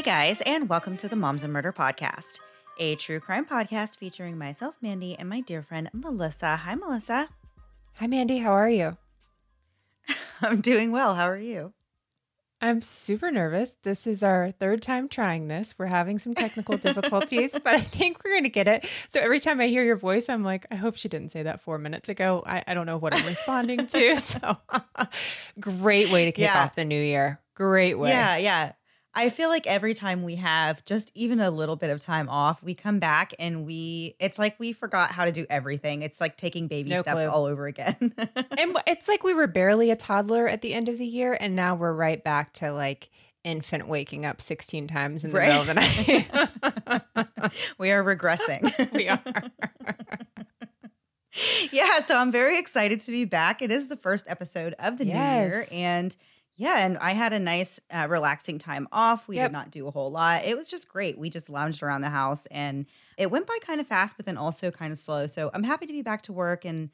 Hey guys, and welcome to the Moms and Murder Podcast, a true crime podcast featuring myself, Mandy, and my dear friend, Melissa. Hi, Melissa. Hi, Mandy. How are you? I'm doing well. How are you? I'm super nervous. This is our third time trying this. We're having some technical difficulties, but I think we're going to get it. So every time I hear your voice, I'm like, I hope she didn't say that four minutes ago. I, I don't know what I'm responding to. So great way to kick yeah. off the new year. Great way. Yeah, yeah. I feel like every time we have just even a little bit of time off, we come back and we it's like we forgot how to do everything. It's like taking baby no steps clue. all over again. and it's like we were barely a toddler at the end of the year and now we're right back to like infant waking up 16 times in the right. middle of the night. we are regressing. we are. yeah, so I'm very excited to be back. It is the first episode of the yes. new year and yeah, and I had a nice, uh, relaxing time off. We yep. did not do a whole lot. It was just great. We just lounged around the house and it went by kind of fast, but then also kind of slow. So I'm happy to be back to work and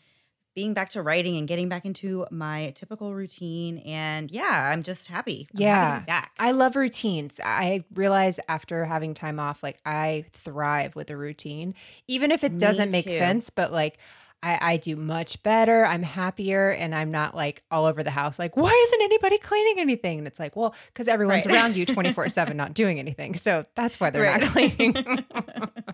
being back to writing and getting back into my typical routine. And yeah, I'm just happy. I'm yeah. Happy I love routines. I realize after having time off, like I thrive with a routine, even if it doesn't make sense, but like, I, I do much better. I'm happier and I'm not like all over the house, like, why isn't anybody cleaning anything? And it's like, well, because everyone's right. around you 24 7 not doing anything. So that's why they're right. not cleaning.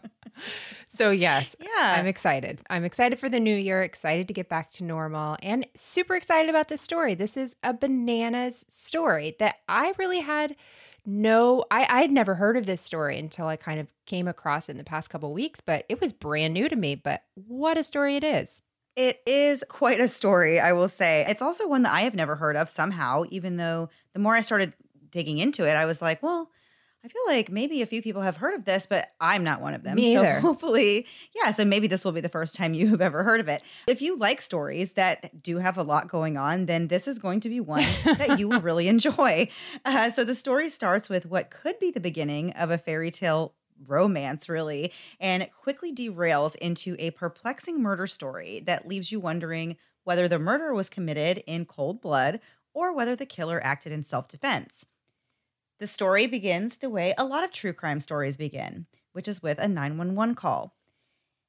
so, yes, yeah, I'm excited. I'm excited for the new year, excited to get back to normal, and super excited about this story. This is a bananas story that I really had no I I'd never heard of this story until I kind of came across it in the past couple weeks, but it was brand new to me, but what a story it is. It is quite a story, I will say. It's also one that I have never heard of somehow, even though the more I started digging into it, I was like, well, I feel like maybe a few people have heard of this, but I'm not one of them. Me so either. hopefully, yeah. So maybe this will be the first time you have ever heard of it. If you like stories that do have a lot going on, then this is going to be one that you will really enjoy. Uh, so the story starts with what could be the beginning of a fairy tale romance, really, and quickly derails into a perplexing murder story that leaves you wondering whether the murder was committed in cold blood or whether the killer acted in self defense. The story begins the way a lot of true crime stories begin, which is with a 911 call.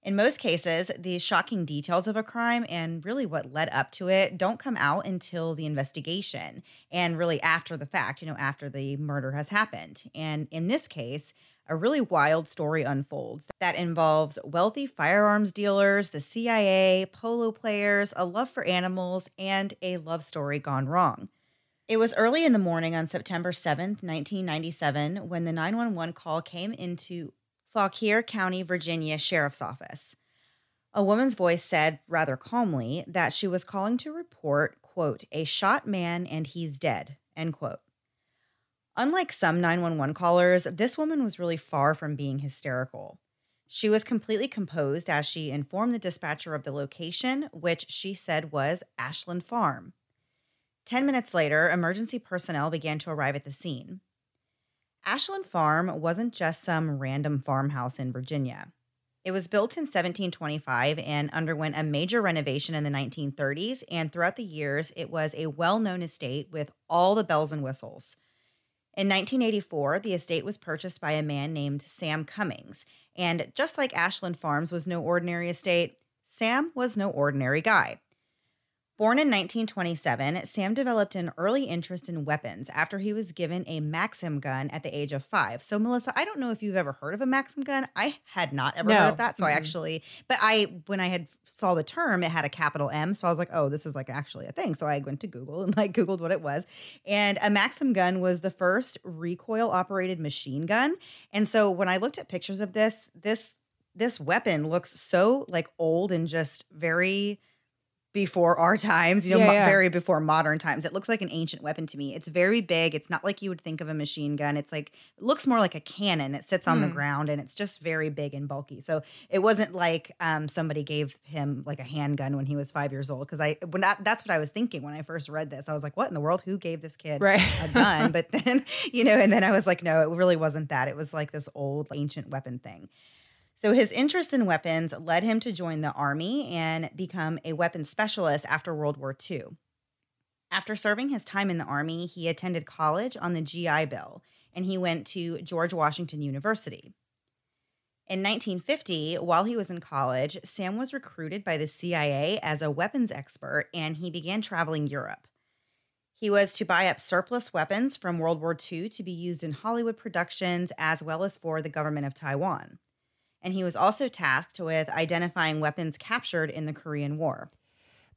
In most cases, the shocking details of a crime and really what led up to it don't come out until the investigation and really after the fact, you know, after the murder has happened. And in this case, a really wild story unfolds that involves wealthy firearms dealers, the CIA, polo players, a love for animals, and a love story gone wrong. It was early in the morning on September 7th, 1997, when the 911 call came into Fauquier County, Virginia Sheriff's Office. A woman's voice said rather calmly that she was calling to report, quote, a shot man and he's dead, end quote. Unlike some 911 callers, this woman was really far from being hysterical. She was completely composed as she informed the dispatcher of the location, which she said was Ashland Farm. Ten minutes later, emergency personnel began to arrive at the scene. Ashland Farm wasn't just some random farmhouse in Virginia. It was built in 1725 and underwent a major renovation in the 1930s, and throughout the years, it was a well known estate with all the bells and whistles. In 1984, the estate was purchased by a man named Sam Cummings, and just like Ashland Farms was no ordinary estate, Sam was no ordinary guy. Born in 1927, Sam developed an early interest in weapons after he was given a Maxim gun at the age of five. So, Melissa, I don't know if you've ever heard of a Maxim gun. I had not ever No. heard of that. So, I Mhm. actually, but I, when I had saw the term, it had a capital M. So I was like, oh, this is like actually a thing. So I went to Google and like Googled what it was. And a Maxim gun was the first recoil operated machine gun. And so when I looked at pictures of this, this, this weapon looks so like old and just very before our times, you know, Yeah, yeah. very before modern times. It looks like an ancient weapon to me. It's very big. It's not like you would think of a machine gun. It's like it looks more like a cannon that sits on the Hmm. ground and it's just very big and bulky. So it wasn't like um, somebody gave him like a handgun when he was five years old. Because I when that, that's what I was thinking when I first read this. I was like, what in the world? Who gave this kid Right. a gun? but then you know, and then I was like, no, it really wasn't that. It was like this old ancient weapon thing. So his interest in weapons led him to join the army and become a weapons specialist after World War II. After serving his time in the army, he attended college on the GI Bill and he went to George Washington University. In 1950, while he was in college, Sam was recruited by the CIA as a weapons expert and he began traveling Europe. He was to buy up surplus weapons from World War II to be used in Hollywood productions as well as for the government of Taiwan. And he was also tasked with identifying weapons captured in the Korean War.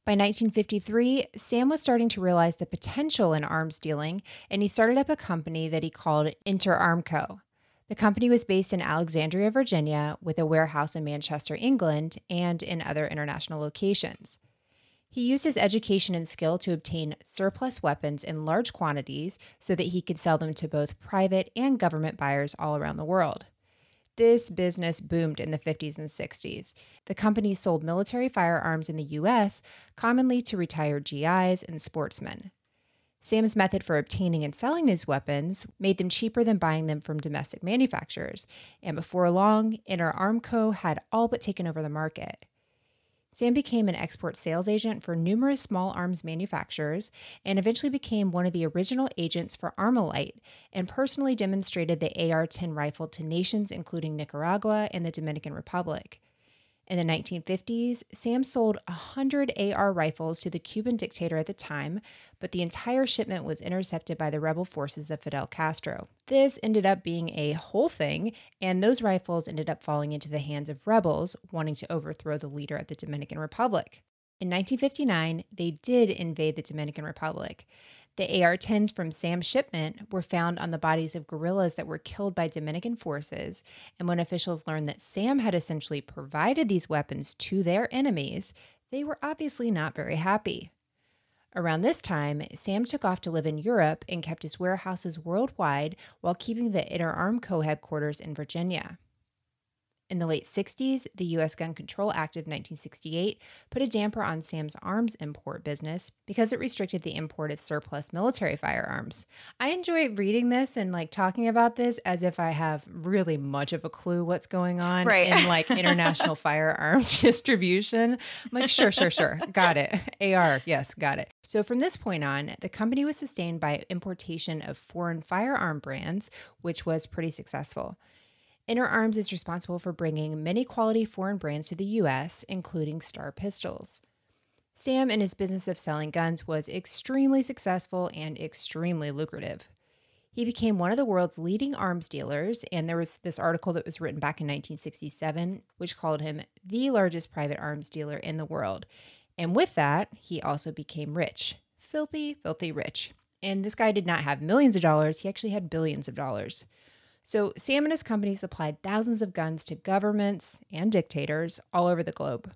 By 1953, Sam was starting to realize the potential in arms dealing, and he started up a company that he called Interarmco. The company was based in Alexandria, Virginia, with a warehouse in Manchester, England, and in other international locations. He used his education and skill to obtain surplus weapons in large quantities so that he could sell them to both private and government buyers all around the world. This business boomed in the 50s and 60s. The company sold military firearms in the US, commonly to retired GIs and sportsmen. Sam's method for obtaining and selling these weapons made them cheaper than buying them from domestic manufacturers, and before long, Interarmco had all but taken over the market. Sam became an export sales agent for numerous small arms manufacturers and eventually became one of the original agents for Armalite and personally demonstrated the AR 10 rifle to nations including Nicaragua and the Dominican Republic. In the 1950s, Sam sold 100 AR rifles to the Cuban dictator at the time, but the entire shipment was intercepted by the rebel forces of Fidel Castro. This ended up being a whole thing, and those rifles ended up falling into the hands of rebels wanting to overthrow the leader of the Dominican Republic. In 1959, they did invade the Dominican Republic. The AR 10s from Sam's shipment were found on the bodies of guerrillas that were killed by Dominican forces. And when officials learned that Sam had essentially provided these weapons to their enemies, they were obviously not very happy. Around this time, Sam took off to live in Europe and kept his warehouses worldwide while keeping the Interarmco headquarters in Virginia. In the late 60s, the U.S. Gun Control Act of 1968 put a damper on Sam's arms import business because it restricted the import of surplus military firearms. I enjoy reading this and like talking about this as if I have really much of a clue what's going on Right. in like international firearms distribution. I'm like, sure, sure, sure. Got it. AR, yes, got it. So from this point on, the company was sustained by importation of foreign firearm brands, which was pretty successful. Interarms is responsible for bringing many quality foreign brands to the US, including Star Pistols. Sam in his business of selling guns was extremely successful and extremely lucrative. He became one of the world's leading arms dealers, and there was this article that was written back in 1967 which called him the largest private arms dealer in the world. And with that, he also became rich. Filthy, filthy rich. And this guy did not have millions of dollars, he actually had billions of dollars. So, Sam and his company supplied thousands of guns to governments and dictators all over the globe.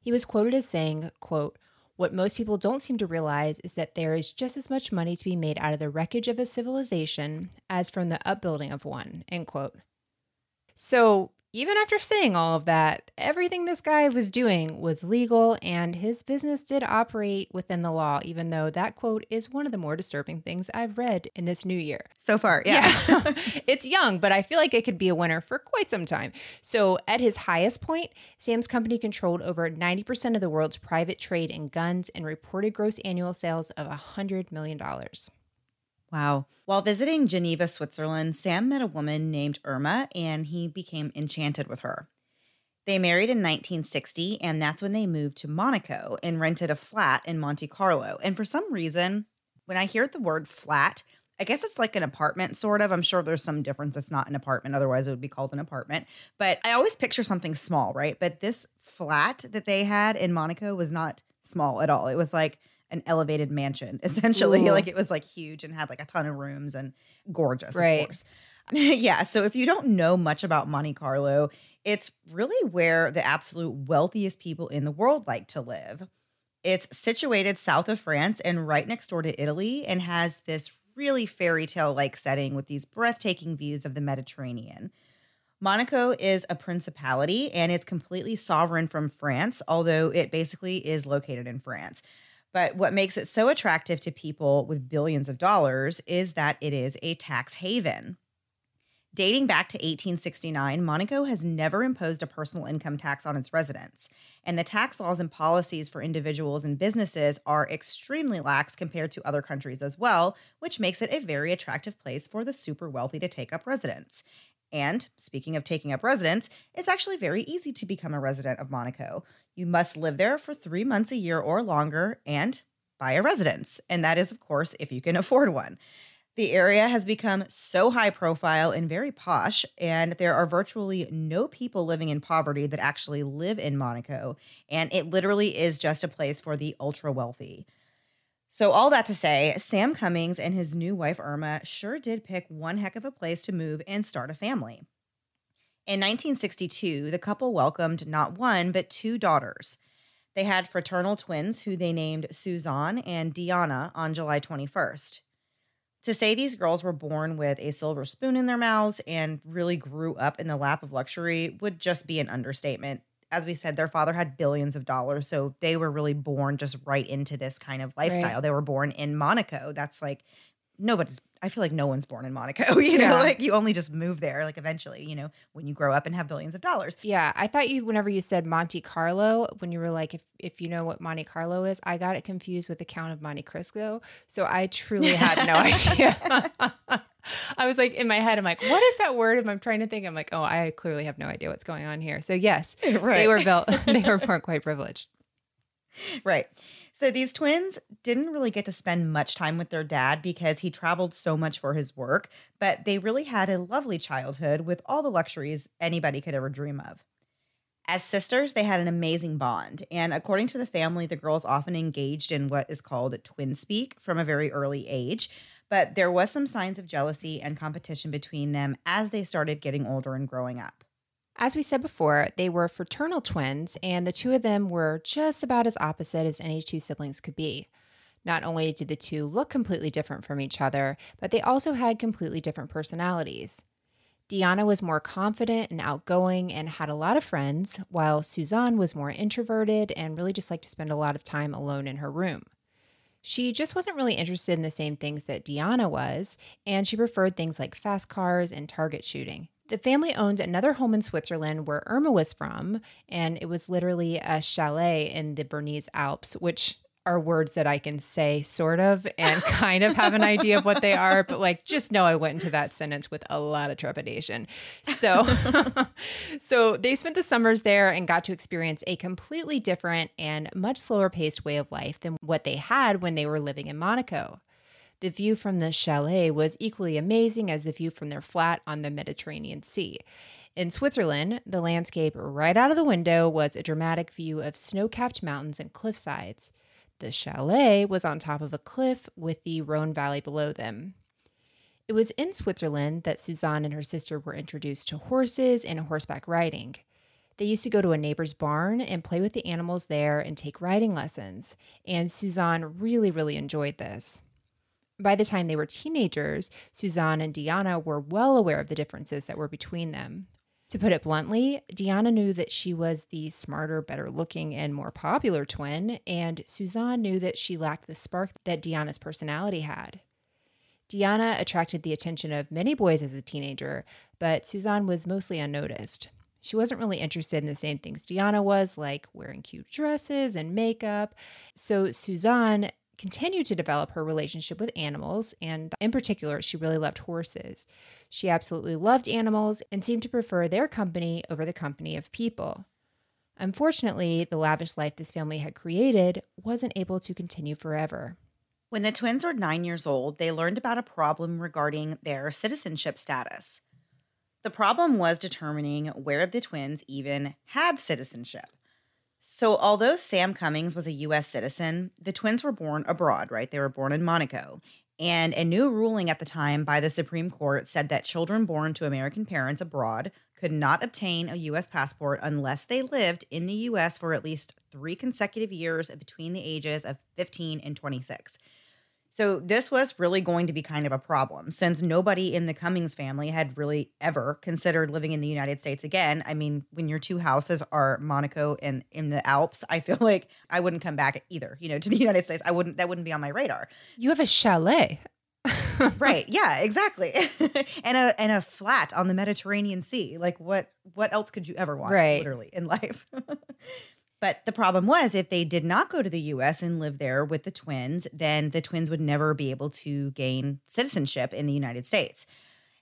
He was quoted as saying, quote, what most people don't seem to realize is that there is just as much money to be made out of the wreckage of a civilization as from the upbuilding of one. End quote. So even after saying all of that, everything this guy was doing was legal and his business did operate within the law, even though that quote is one of the more disturbing things I've read in this new year. So far, yeah. yeah. it's young, but I feel like it could be a winner for quite some time. So, at his highest point, Sam's company controlled over 90% of the world's private trade in guns and reported gross annual sales of $100 million. Wow. While visiting Geneva, Switzerland, Sam met a woman named Irma and he became enchanted with her. They married in 1960, and that's when they moved to Monaco and rented a flat in Monte Carlo. And for some reason, when I hear the word flat, I guess it's like an apartment, sort of. I'm sure there's some difference. It's not an apartment, otherwise, it would be called an apartment. But I always picture something small, right? But this flat that they had in Monaco was not small at all. It was like an elevated mansion essentially Ooh. like it was like huge and had like a ton of rooms and gorgeous right. of course yeah so if you don't know much about monte carlo it's really where the absolute wealthiest people in the world like to live it's situated south of france and right next door to italy and has this really fairy tale like setting with these breathtaking views of the mediterranean Monaco is a principality and it's completely sovereign from France, although it basically is located in France. But what makes it so attractive to people with billions of dollars is that it is a tax haven. Dating back to 1869, Monaco has never imposed a personal income tax on its residents, and the tax laws and policies for individuals and businesses are extremely lax compared to other countries as well, which makes it a very attractive place for the super wealthy to take up residence. And speaking of taking up residence, it's actually very easy to become a resident of Monaco. You must live there for three months a year or longer and buy a residence. And that is, of course, if you can afford one. The area has become so high profile and very posh, and there are virtually no people living in poverty that actually live in Monaco. And it literally is just a place for the ultra wealthy. So, all that to say, Sam Cummings and his new wife Irma sure did pick one heck of a place to move and start a family. In 1962, the couple welcomed not one, but two daughters. They had fraternal twins who they named Suzanne and Diana on July 21st. To say these girls were born with a silver spoon in their mouths and really grew up in the lap of luxury would just be an understatement as we said, their father had billions of dollars. So they were really born just right into this kind of lifestyle. Right. They were born in Monaco. That's like nobody's I feel like no one's born in Monaco, you know, yeah. like you only just move there like eventually, you know, when you grow up and have billions of dollars. Yeah, I thought you whenever you said Monte Carlo, when you were like if if you know what Monte Carlo is, I got it confused with the Count of Monte Cristo. So I truly had no idea. I was like in my head, I'm like, what is that word? And I'm trying to think. I'm like, oh, I clearly have no idea what's going on here. So yes, right. they were built. they were born quite privileged. Right. So these twins didn't really get to spend much time with their dad because he traveled so much for his work, but they really had a lovely childhood with all the luxuries anybody could ever dream of. As sisters, they had an amazing bond, and according to the family, the girls often engaged in what is called twin speak from a very early age. But there was some signs of jealousy and competition between them as they started getting older and growing up. As we said before, they were fraternal twins, and the two of them were just about as opposite as any two siblings could be. Not only did the two look completely different from each other, but they also had completely different personalities. Diana was more confident and outgoing and had a lot of friends, while Suzanne was more introverted and really just liked to spend a lot of time alone in her room. She just wasn't really interested in the same things that Diana was, and she preferred things like fast cars and target shooting. The family owned another home in Switzerland where Irma was from, and it was literally a chalet in the Bernese Alps, which are words that I can say sort of and kind of have an idea of what they are, but like just know I went into that sentence with a lot of trepidation. So so they spent the summers there and got to experience a completely different and much slower paced way of life than what they had when they were living in Monaco. The view from the chalet was equally amazing as the view from their flat on the Mediterranean Sea. In Switzerland, the landscape right out of the window was a dramatic view of snow capped mountains and cliff sides. The chalet was on top of a cliff with the Rhone Valley below them. It was in Switzerland that Suzanne and her sister were introduced to horses and horseback riding. They used to go to a neighbor's barn and play with the animals there and take riding lessons, and Suzanne really, really enjoyed this. By the time they were teenagers, Suzanne and Diana were well aware of the differences that were between them. To put it bluntly, Diana knew that she was the smarter, better looking, and more popular twin, and Suzanne knew that she lacked the spark that Diana's personality had. Diana attracted the attention of many boys as a teenager, but Suzanne was mostly unnoticed. She wasn't really interested in the same things Diana was, like wearing cute dresses and makeup. So Suzanne continued to develop her relationship with animals, and in particular, she really loved horses. She absolutely loved animals and seemed to prefer their company over the company of people. Unfortunately, the lavish life this family had created wasn't able to continue forever. When the twins were nine years old, they learned about a problem regarding their citizenship status. The problem was determining where the twins even had citizenship. So, although Sam Cummings was a US citizen, the twins were born abroad, right? They were born in Monaco. And a new ruling at the time by the Supreme Court said that children born to American parents abroad could not obtain a US passport unless they lived in the US for at least three consecutive years between the ages of 15 and 26. So this was really going to be kind of a problem since nobody in the Cummings family had really ever considered living in the United States again. I mean, when your two houses are Monaco and in the Alps, I feel like I wouldn't come back either, you know, to the United States. I wouldn't that wouldn't be on my radar. You have a chalet. right. Yeah, exactly. and a and a flat on the Mediterranean Sea. Like what what else could you ever want right. literally in life? But the problem was, if they did not go to the US and live there with the twins, then the twins would never be able to gain citizenship in the United States.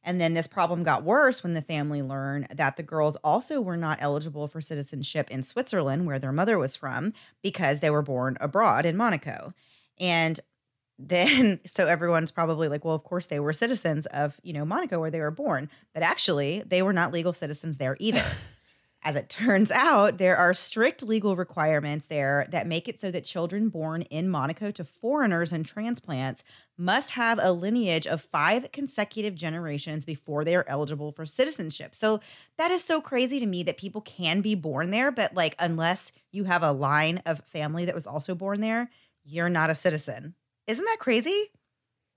And then this problem got worse when the family learned that the girls also were not eligible for citizenship in Switzerland, where their mother was from, because they were born abroad in Monaco. And then so everyone's probably like well of course they were citizens of you know monaco where they were born but actually they were not legal citizens there either As it turns out, there are strict legal requirements there that make it so that children born in Monaco to foreigners and transplants must have a lineage of five consecutive generations before they are eligible for citizenship. So that is so crazy to me that people can be born there, but like, unless you have a line of family that was also born there, you're not a citizen. Isn't that crazy?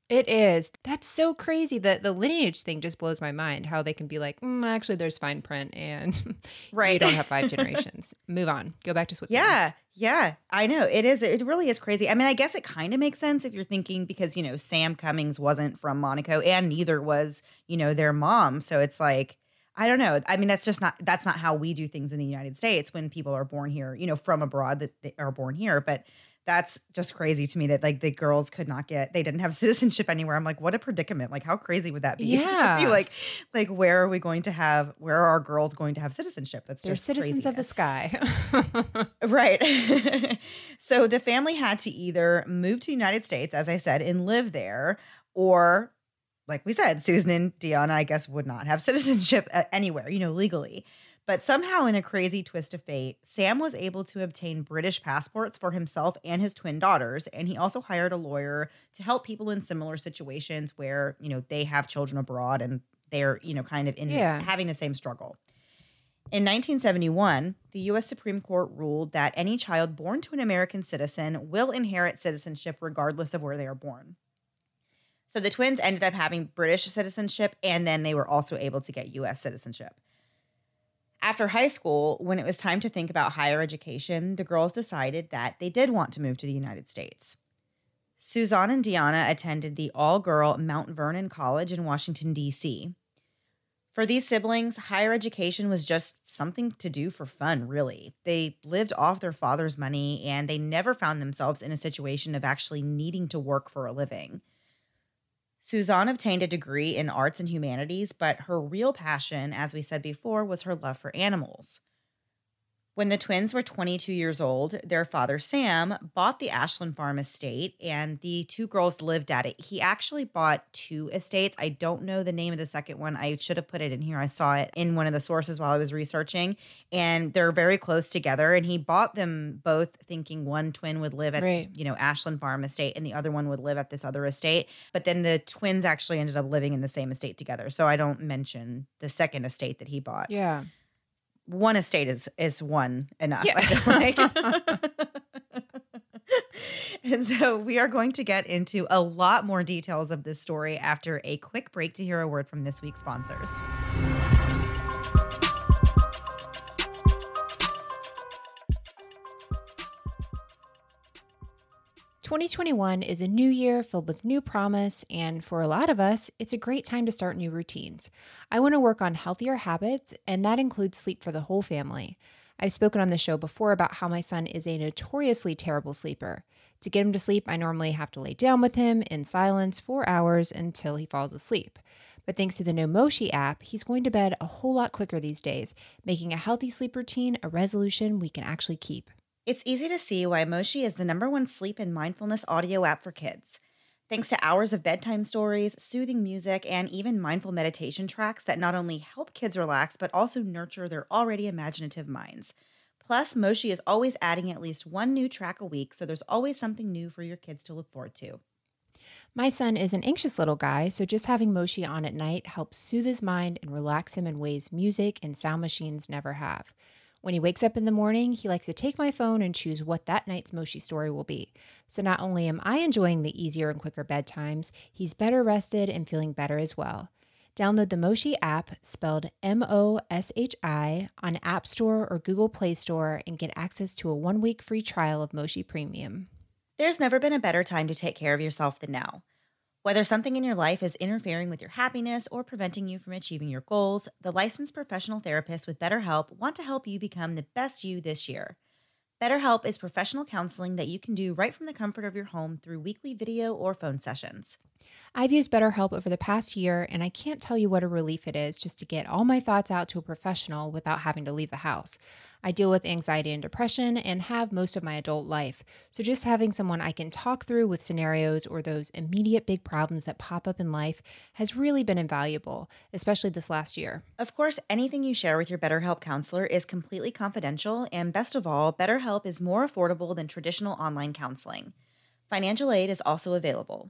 It is. That's so crazy. that the lineage thing just blows my mind. How they can be like, mm, actually, there's fine print, and right, you don't have five generations. Move on. Go back to Switzerland. Yeah, yeah, I know. It is. It really is crazy. I mean, I guess it kind of makes sense if you're thinking because you know Sam Cummings wasn't from Monaco, and neither was you know their mom. So it's like. I don't know. I mean, that's just not that's not how we do things in the United States when people are born here, you know, from abroad that they are born here. But that's just crazy to me that like the girls could not get they didn't have citizenship anywhere. I'm like, what a predicament. Like how crazy would that be? Yeah. Be like like where are we going to have where are our girls going to have citizenship? That's They're just citizens craziness. of the sky. right. so the family had to either move to the United States, as I said, and live there, or like we said, Susan and Diana, I guess, would not have citizenship uh, anywhere, you know, legally. But somehow, in a crazy twist of fate, Sam was able to obtain British passports for himself and his twin daughters. And he also hired a lawyer to help people in similar situations where, you know, they have children abroad and they're, you know, kind of in yeah. this, having the same struggle. In 1971, the US Supreme Court ruled that any child born to an American citizen will inherit citizenship regardless of where they are born. So the twins ended up having British citizenship and then they were also able to get US citizenship. After high school, when it was time to think about higher education, the girls decided that they did want to move to the United States. Suzanne and Diana attended the all girl Mount Vernon College in Washington, D.C. For these siblings, higher education was just something to do for fun, really. They lived off their father's money and they never found themselves in a situation of actually needing to work for a living. Suzanne obtained a degree in arts and humanities, but her real passion, as we said before, was her love for animals. When the twins were 22 years old, their father, Sam, bought the Ashland Farm estate and the two girls lived at it. He actually bought two estates. I don't know the name of the second one. I should have put it in here. I saw it in one of the sources while I was researching, and they're very close together. And he bought them both thinking one twin would live at, right. you know, Ashland Farm estate and the other one would live at this other estate. But then the twins actually ended up living in the same estate together. So I don't mention the second estate that he bought. Yeah one estate is is one enough. Yeah. Like. and so we are going to get into a lot more details of this story after a quick break to hear a word from this week's sponsors. 2021 is a new year filled with new promise, and for a lot of us, it's a great time to start new routines. I want to work on healthier habits, and that includes sleep for the whole family. I've spoken on the show before about how my son is a notoriously terrible sleeper. To get him to sleep, I normally have to lay down with him in silence for hours until he falls asleep. But thanks to the Nomoshi app, he's going to bed a whole lot quicker these days, making a healthy sleep routine a resolution we can actually keep. It's easy to see why Moshi is the number one sleep and mindfulness audio app for kids. Thanks to hours of bedtime stories, soothing music, and even mindful meditation tracks that not only help kids relax, but also nurture their already imaginative minds. Plus, Moshi is always adding at least one new track a week, so there's always something new for your kids to look forward to. My son is an anxious little guy, so just having Moshi on at night helps soothe his mind and relax him in ways music and sound machines never have. When he wakes up in the morning, he likes to take my phone and choose what that night's Moshi story will be. So not only am I enjoying the easier and quicker bedtimes, he's better rested and feeling better as well. Download the Moshi app, spelled M O S H I, on App Store or Google Play Store and get access to a one week free trial of Moshi Premium. There's never been a better time to take care of yourself than now. Whether something in your life is interfering with your happiness or preventing you from achieving your goals, the licensed professional therapists with BetterHelp want to help you become the best you this year. BetterHelp is professional counseling that you can do right from the comfort of your home through weekly video or phone sessions. I've used BetterHelp over the past year, and I can't tell you what a relief it is just to get all my thoughts out to a professional without having to leave the house. I deal with anxiety and depression and have most of my adult life. So just having someone I can talk through with scenarios or those immediate big problems that pop up in life has really been invaluable, especially this last year. Of course, anything you share with your BetterHelp counselor is completely confidential, and best of all, BetterHelp is more affordable than traditional online counseling. Financial aid is also available.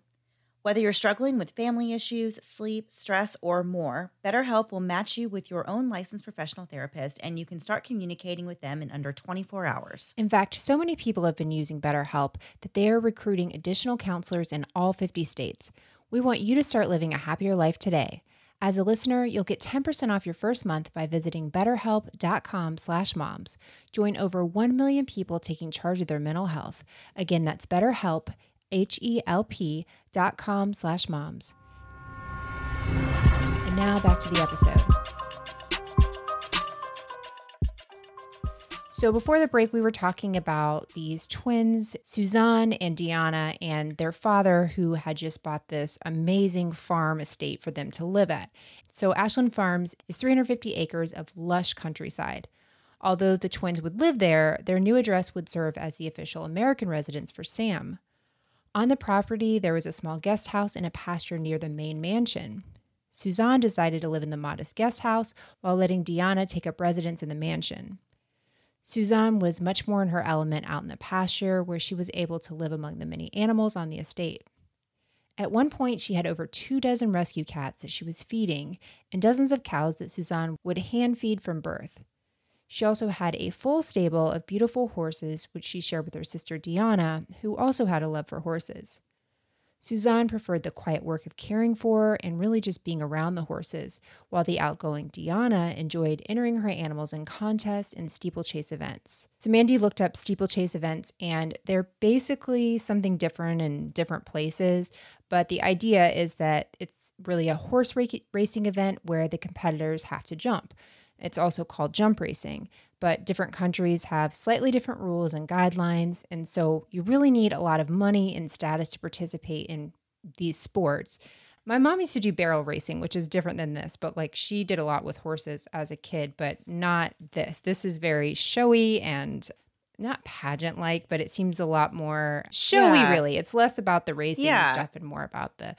Whether you're struggling with family issues, sleep, stress, or more, BetterHelp will match you with your own licensed professional therapist and you can start communicating with them in under 24 hours. In fact, so many people have been using BetterHelp that they are recruiting additional counselors in all 50 states. We want you to start living a happier life today. As a listener, you'll get 10% off your first month by visiting betterhelp.com/moms. Join over 1 million people taking charge of their mental health. Again, that's BetterHelp, H-E-L-P dot com slash moms. And now back to the episode. So before the break, we were talking about these twins, Suzanne and Deanna, and their father, who had just bought this amazing farm estate for them to live at. So Ashland Farms is 350 acres of lush countryside. Although the twins would live there, their new address would serve as the official American residence for Sam. On the property, there was a small guest house and a pasture near the main mansion. Suzanne decided to live in the modest guest house while letting Deanna take up residence in the mansion. Suzanne was much more in her element out in the pasture, where she was able to live among the many animals on the estate. At one point, she had over two dozen rescue cats that she was feeding and dozens of cows that Suzanne would hand feed from birth. She also had a full stable of beautiful horses, which she shared with her sister Diana, who also had a love for horses. Suzanne preferred the quiet work of caring for and really just being around the horses, while the outgoing Diana enjoyed entering her animals in contests and steeplechase events. So Mandy looked up steeplechase events, and they're basically something different in different places, but the idea is that it's really a horse racing event where the competitors have to jump. It's also called jump racing, but different countries have slightly different rules and guidelines. And so you really need a lot of money and status to participate in these sports. My mom used to do barrel racing, which is different than this, but like she did a lot with horses as a kid, but not this. This is very showy and not pageant like, but it seems a lot more showy, yeah. really. It's less about the racing yeah. and stuff and more about the,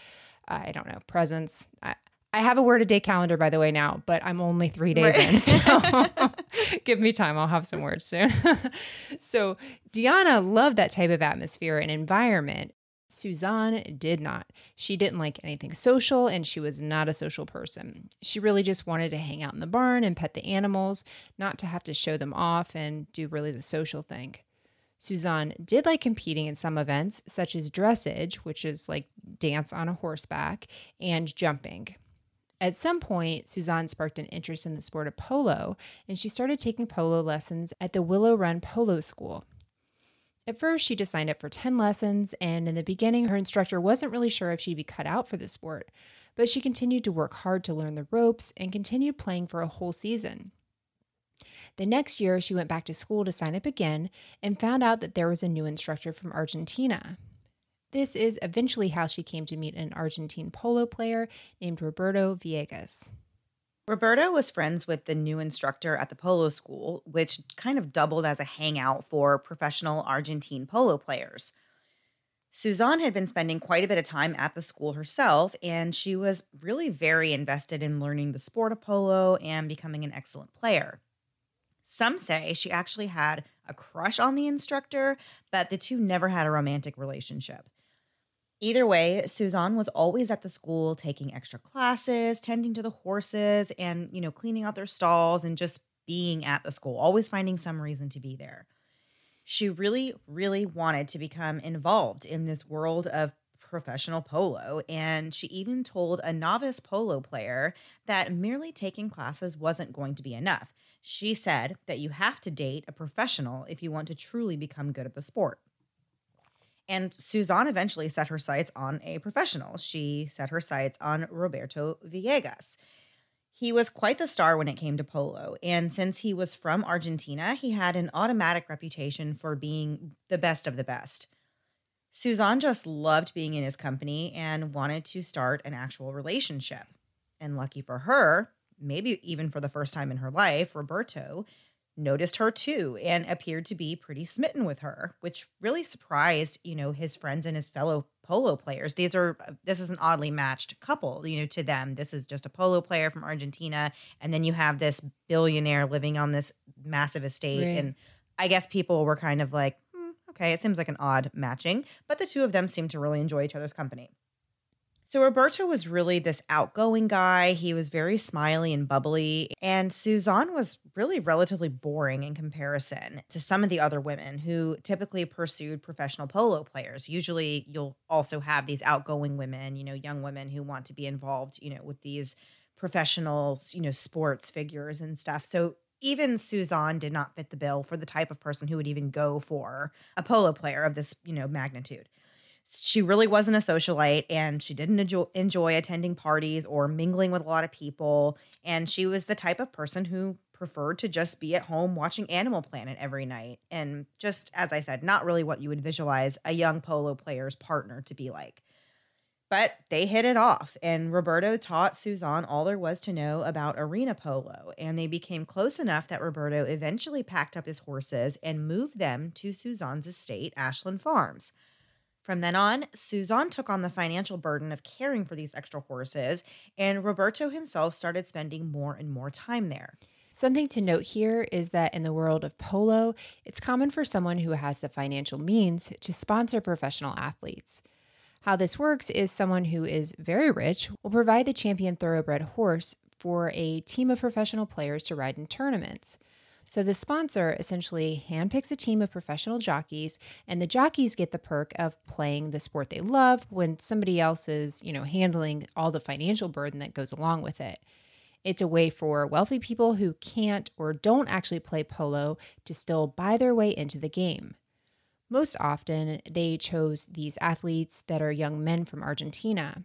uh, I don't know, presence. I, I have a word a day calendar, by the way, now, but I'm only three days right. in. So give me time. I'll have some words soon. so Deanna loved that type of atmosphere and environment. Suzanne did not. She didn't like anything social and she was not a social person. She really just wanted to hang out in the barn and pet the animals, not to have to show them off and do really the social thing. Suzanne did like competing in some events, such as dressage, which is like dance on a horseback, and jumping. At some point, Suzanne sparked an interest in the sport of polo, and she started taking polo lessons at the Willow Run Polo School. At first, she just signed up for 10 lessons, and in the beginning, her instructor wasn't really sure if she'd be cut out for the sport, but she continued to work hard to learn the ropes and continued playing for a whole season. The next year, she went back to school to sign up again and found out that there was a new instructor from Argentina. This is eventually how she came to meet an Argentine polo player named Roberto Villegas. Roberto was friends with the new instructor at the polo school, which kind of doubled as a hangout for professional Argentine polo players. Suzanne had been spending quite a bit of time at the school herself, and she was really very invested in learning the sport of polo and becoming an excellent player. Some say she actually had a crush on the instructor, but the two never had a romantic relationship. Either way, Suzanne was always at the school taking extra classes, tending to the horses, and, you know, cleaning out their stalls and just being at the school, always finding some reason to be there. She really, really wanted to become involved in this world of professional polo, and she even told a novice polo player that merely taking classes wasn't going to be enough. She said that you have to date a professional if you want to truly become good at the sport. And Suzanne eventually set her sights on a professional. She set her sights on Roberto Villegas. He was quite the star when it came to polo. And since he was from Argentina, he had an automatic reputation for being the best of the best. Suzanne just loved being in his company and wanted to start an actual relationship. And lucky for her, maybe even for the first time in her life, Roberto noticed her too and appeared to be pretty smitten with her, which really surprised, you know, his friends and his fellow polo players. These are this is an oddly matched couple, you know, to them. This is just a polo player from Argentina and then you have this billionaire living on this massive estate right. and I guess people were kind of like, hmm, okay, it seems like an odd matching, but the two of them seem to really enjoy each other's company. So Roberto was really this outgoing guy. He was very smiley and bubbly. And Suzanne was really relatively boring in comparison to some of the other women who typically pursued professional polo players. Usually you'll also have these outgoing women, you know, young women who want to be involved, you know, with these professional, you know, sports figures and stuff. So even Suzanne did not fit the bill for the type of person who would even go for a polo player of this, you know, magnitude she really wasn't a socialite and she didn't enjoy, enjoy attending parties or mingling with a lot of people. And she was the type of person who preferred to just be at home watching Animal Planet every night. And just as I said, not really what you would visualize a young polo player's partner to be like. But they hit it off, and Roberto taught Suzanne all there was to know about arena polo, and they became close enough that Roberto eventually packed up his horses and moved them to Suzanne's estate, Ashland Farms. From then on, Suzanne took on the financial burden of caring for these extra horses, and Roberto himself started spending more and more time there. Something to note here is that in the world of polo, it's common for someone who has the financial means to sponsor professional athletes. How this works is someone who is very rich will provide the champion thoroughbred horse for a team of professional players to ride in tournaments. So the sponsor essentially handpicks a team of professional jockeys, and the jockeys get the perk of playing the sport they love when somebody else is, you know, handling all the financial burden that goes along with it. It's a way for wealthy people who can't or don't actually play polo to still buy their way into the game. Most often, they chose these athletes that are young men from Argentina.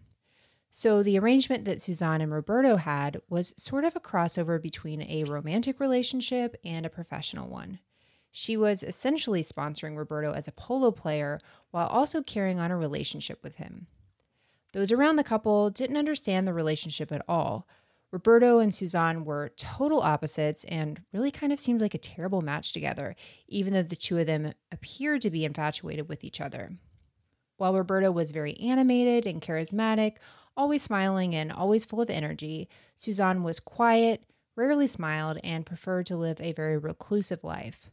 So, the arrangement that Suzanne and Roberto had was sort of a crossover between a romantic relationship and a professional one. She was essentially sponsoring Roberto as a polo player while also carrying on a relationship with him. Those around the couple didn't understand the relationship at all. Roberto and Suzanne were total opposites and really kind of seemed like a terrible match together, even though the two of them appeared to be infatuated with each other. While Roberto was very animated and charismatic, always smiling and always full of energy, Suzanne was quiet, rarely smiled, and preferred to live a very reclusive life.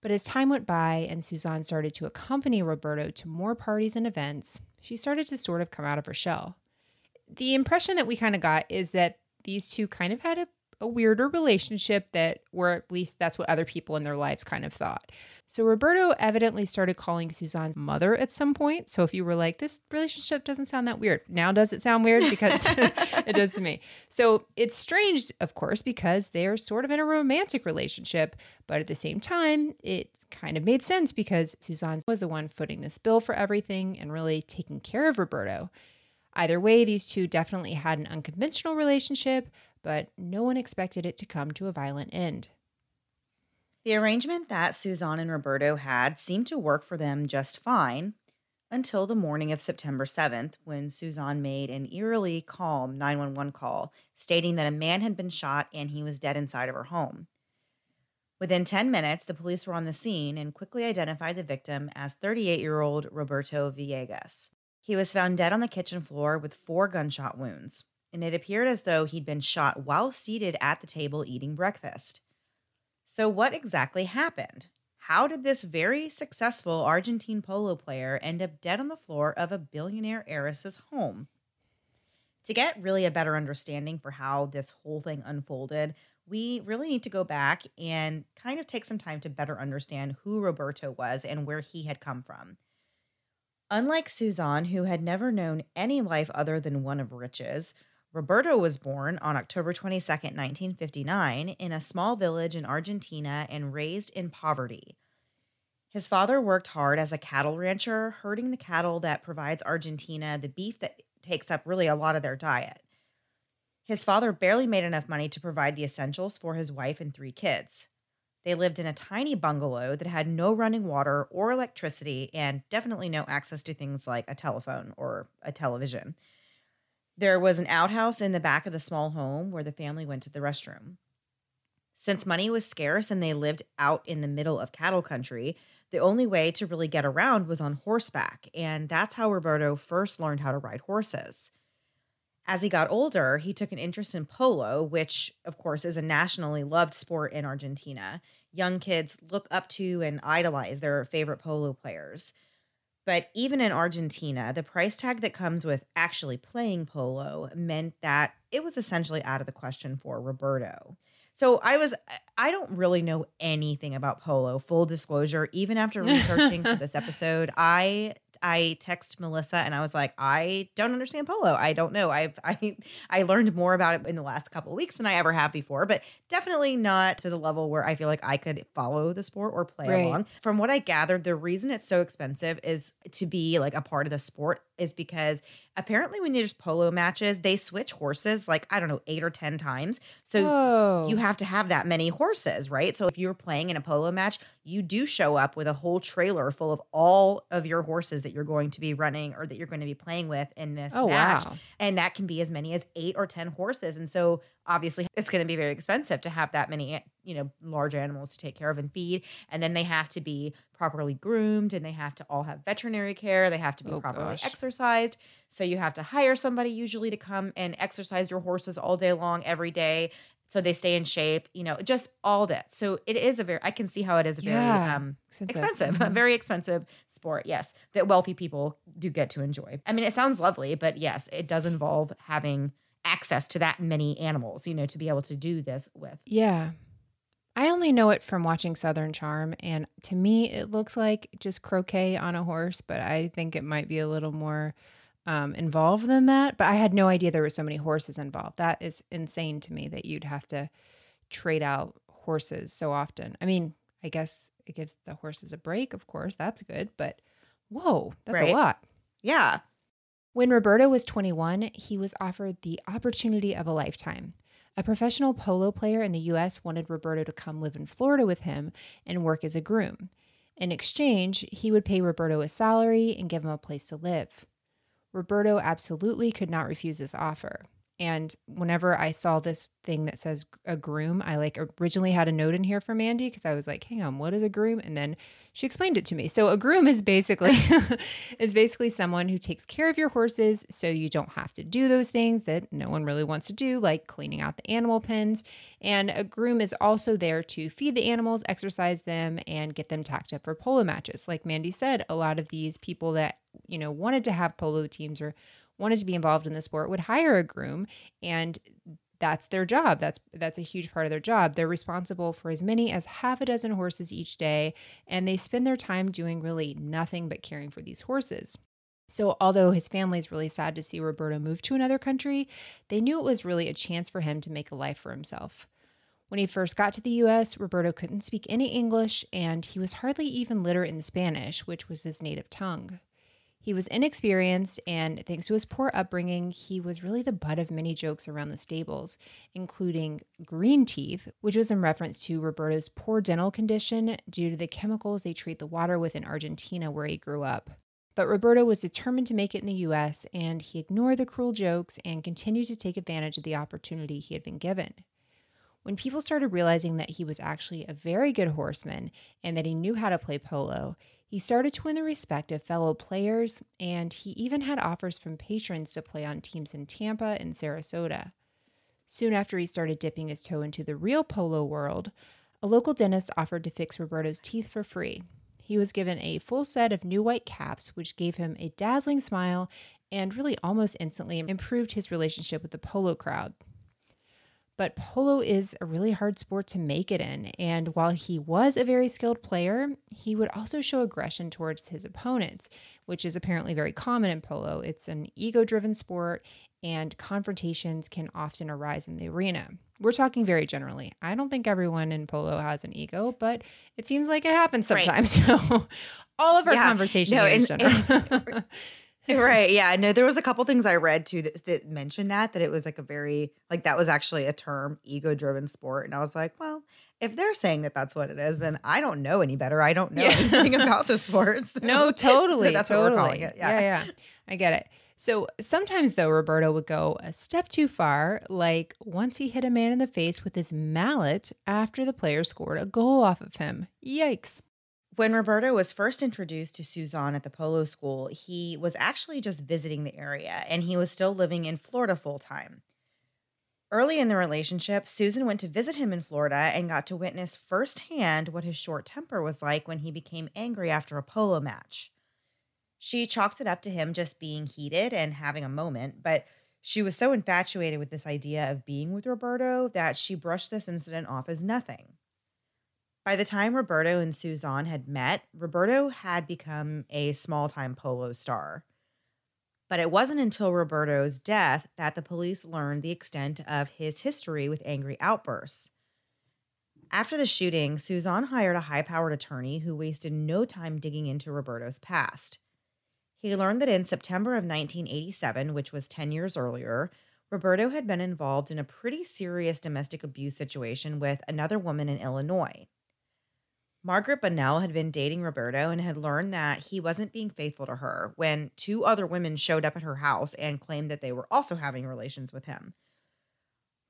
But as time went by and Suzanne started to accompany Roberto to more parties and events, she started to sort of come out of her shell. The impression that we kind of got is that these two kind of had a, a weirder relationship that, or at least that's what other people in their lives kind of thought. So Roberto evidently started calling Suzanne's mother at some point. So if you were like, this relationship doesn't sound that weird, now does it sound weird? Because it does to me. So it's strange, of course, because they're sort of in a romantic relationship, but at the same time, it kind of made sense because Suzanne was the one footing this bill for everything and really taking care of Roberto. Either way, these two definitely had an unconventional relationship, but no one expected it to come to a violent end. The arrangement that Suzanne and Roberto had seemed to work for them just fine until the morning of September 7th, when Suzanne made an eerily calm 911 call stating that a man had been shot and he was dead inside of her home. Within 10 minutes, the police were on the scene and quickly identified the victim as 38 year old Roberto Villegas. He was found dead on the kitchen floor with four gunshot wounds, and it appeared as though he'd been shot while seated at the table eating breakfast. So, what exactly happened? How did this very successful Argentine polo player end up dead on the floor of a billionaire heiress's home? To get really a better understanding for how this whole thing unfolded, we really need to go back and kind of take some time to better understand who Roberto was and where he had come from. Unlike Suzanne, who had never known any life other than one of riches, Roberto was born on October 22, 1959, in a small village in Argentina and raised in poverty. His father worked hard as a cattle rancher, herding the cattle that provides Argentina the beef that takes up really a lot of their diet. His father barely made enough money to provide the essentials for his wife and three kids. They lived in a tiny bungalow that had no running water or electricity and definitely no access to things like a telephone or a television. There was an outhouse in the back of the small home where the family went to the restroom. Since money was scarce and they lived out in the middle of cattle country, the only way to really get around was on horseback, and that's how Roberto first learned how to ride horses. As he got older, he took an interest in polo, which, of course, is a nationally loved sport in Argentina. Young kids look up to and idolize their favorite polo players. But even in Argentina, the price tag that comes with actually playing polo meant that it was essentially out of the question for Roberto. So I was, I don't really know anything about polo, full disclosure. Even after researching for this episode, I I text Melissa and I was like, I don't understand polo. I don't know. I've I I learned more about it in the last couple of weeks than I ever have before, but definitely not to the level where I feel like I could follow the sport or play right. along. From what I gathered, the reason it's so expensive is to be like a part of the sport is because apparently when there's polo matches, they switch horses like, I don't know, eight or 10 times. So Whoa. you have to have that many horses, right? So if you're playing in a polo match, you do show up with a whole trailer full of all of your horses that you're going to be running or that you're going to be playing with in this oh, match. Wow. And that can be as many as eight or 10 horses. And so obviously it's going to be very expensive to have that many you know large animals to take care of and feed and then they have to be properly groomed and they have to all have veterinary care they have to be oh, properly gosh. exercised so you have to hire somebody usually to come and exercise your horses all day long every day so they stay in shape you know just all that so it is a very i can see how it is a very yeah, um, expensive, mm-hmm. a very expensive sport yes that wealthy people do get to enjoy i mean it sounds lovely but yes it does involve having access to that many animals, you know, to be able to do this with. Yeah. I only know it from watching Southern Charm, and to me, it looks like just croquet on a horse, but I think it might be a little more um, involved than that. But I had no idea there were so many horses involved. That is insane to me that you'd have to trade out horses so often. I mean, I guess it gives the horses a break, of course. That's good, but whoa, that's right. a lot. Yeah. When Roberto was 21, he was offered the opportunity of a lifetime. A professional polo player in the US wanted Roberto to come live in Florida with him and work as a groom. In exchange, he would pay Roberto a salary and give him a place to live. Roberto absolutely could not refuse this offer. And whenever I saw this thing that says a groom, I like originally had a note in here for Mandy because I was like, hang on, what is a groom? And then she explained it to me. So a groom is basically is basically someone who takes care of your horses so you don't have to do those things that no one really wants to do, like cleaning out the animal pens. And a groom is also there to feed the animals, exercise them, and get them tacked up for polo matches. Like Mandy said, a lot of these people that, you know, wanted to have polo teams or wanted to be involved in the sport would hire a groom and that's their job. That's that's a huge part of their job. They're responsible for as many as half a dozen horses each day and they spend their time doing really nothing but caring for these horses. So, although his family is really sad to see Roberto move to another country, they knew it was really a chance for him to make a life for himself. When he first got to the US, Roberto couldn't speak any English and he was hardly even literate in Spanish, which was his native tongue. He was inexperienced, and thanks to his poor upbringing, he was really the butt of many jokes around the stables, including green teeth, which was in reference to Roberto's poor dental condition due to the chemicals they treat the water with in Argentina, where he grew up. But Roberto was determined to make it in the US, and he ignored the cruel jokes and continued to take advantage of the opportunity he had been given. When people started realizing that he was actually a very good horseman and that he knew how to play polo, he started to win the respect of fellow players, and he even had offers from patrons to play on teams in Tampa and Sarasota. Soon after he started dipping his toe into the real polo world, a local dentist offered to fix Roberto's teeth for free. He was given a full set of new white caps, which gave him a dazzling smile and really almost instantly improved his relationship with the polo crowd. But polo is a really hard sport to make it in. And while he was a very skilled player, he would also show aggression towards his opponents, which is apparently very common in polo. It's an ego driven sport, and confrontations can often arise in the arena. We're talking very generally. I don't think everyone in polo has an ego, but it seems like it happens sometimes. Right. So, all of our yeah. conversation no, is general. right. Yeah. No, there was a couple things I read too that, that mentioned that, that it was like a very, like that was actually a term, ego driven sport. And I was like, well, if they're saying that that's what it is, then I don't know any better. I don't know yeah. anything about the sport. So, no, totally. So that's totally. what we're calling it. Yeah. yeah. Yeah. I get it. So sometimes, though, Roberto would go a step too far, like once he hit a man in the face with his mallet after the player scored a goal off of him. Yikes. When Roberto was first introduced to Suzanne at the polo school, he was actually just visiting the area and he was still living in Florida full time. Early in the relationship, Susan went to visit him in Florida and got to witness firsthand what his short temper was like when he became angry after a polo match. She chalked it up to him just being heated and having a moment, but she was so infatuated with this idea of being with Roberto that she brushed this incident off as nothing. By the time Roberto and Suzanne had met, Roberto had become a small time polo star. But it wasn't until Roberto's death that the police learned the extent of his history with angry outbursts. After the shooting, Suzanne hired a high powered attorney who wasted no time digging into Roberto's past. He learned that in September of 1987, which was 10 years earlier, Roberto had been involved in a pretty serious domestic abuse situation with another woman in Illinois. Margaret Bunnell had been dating Roberto and had learned that he wasn't being faithful to her when two other women showed up at her house and claimed that they were also having relations with him.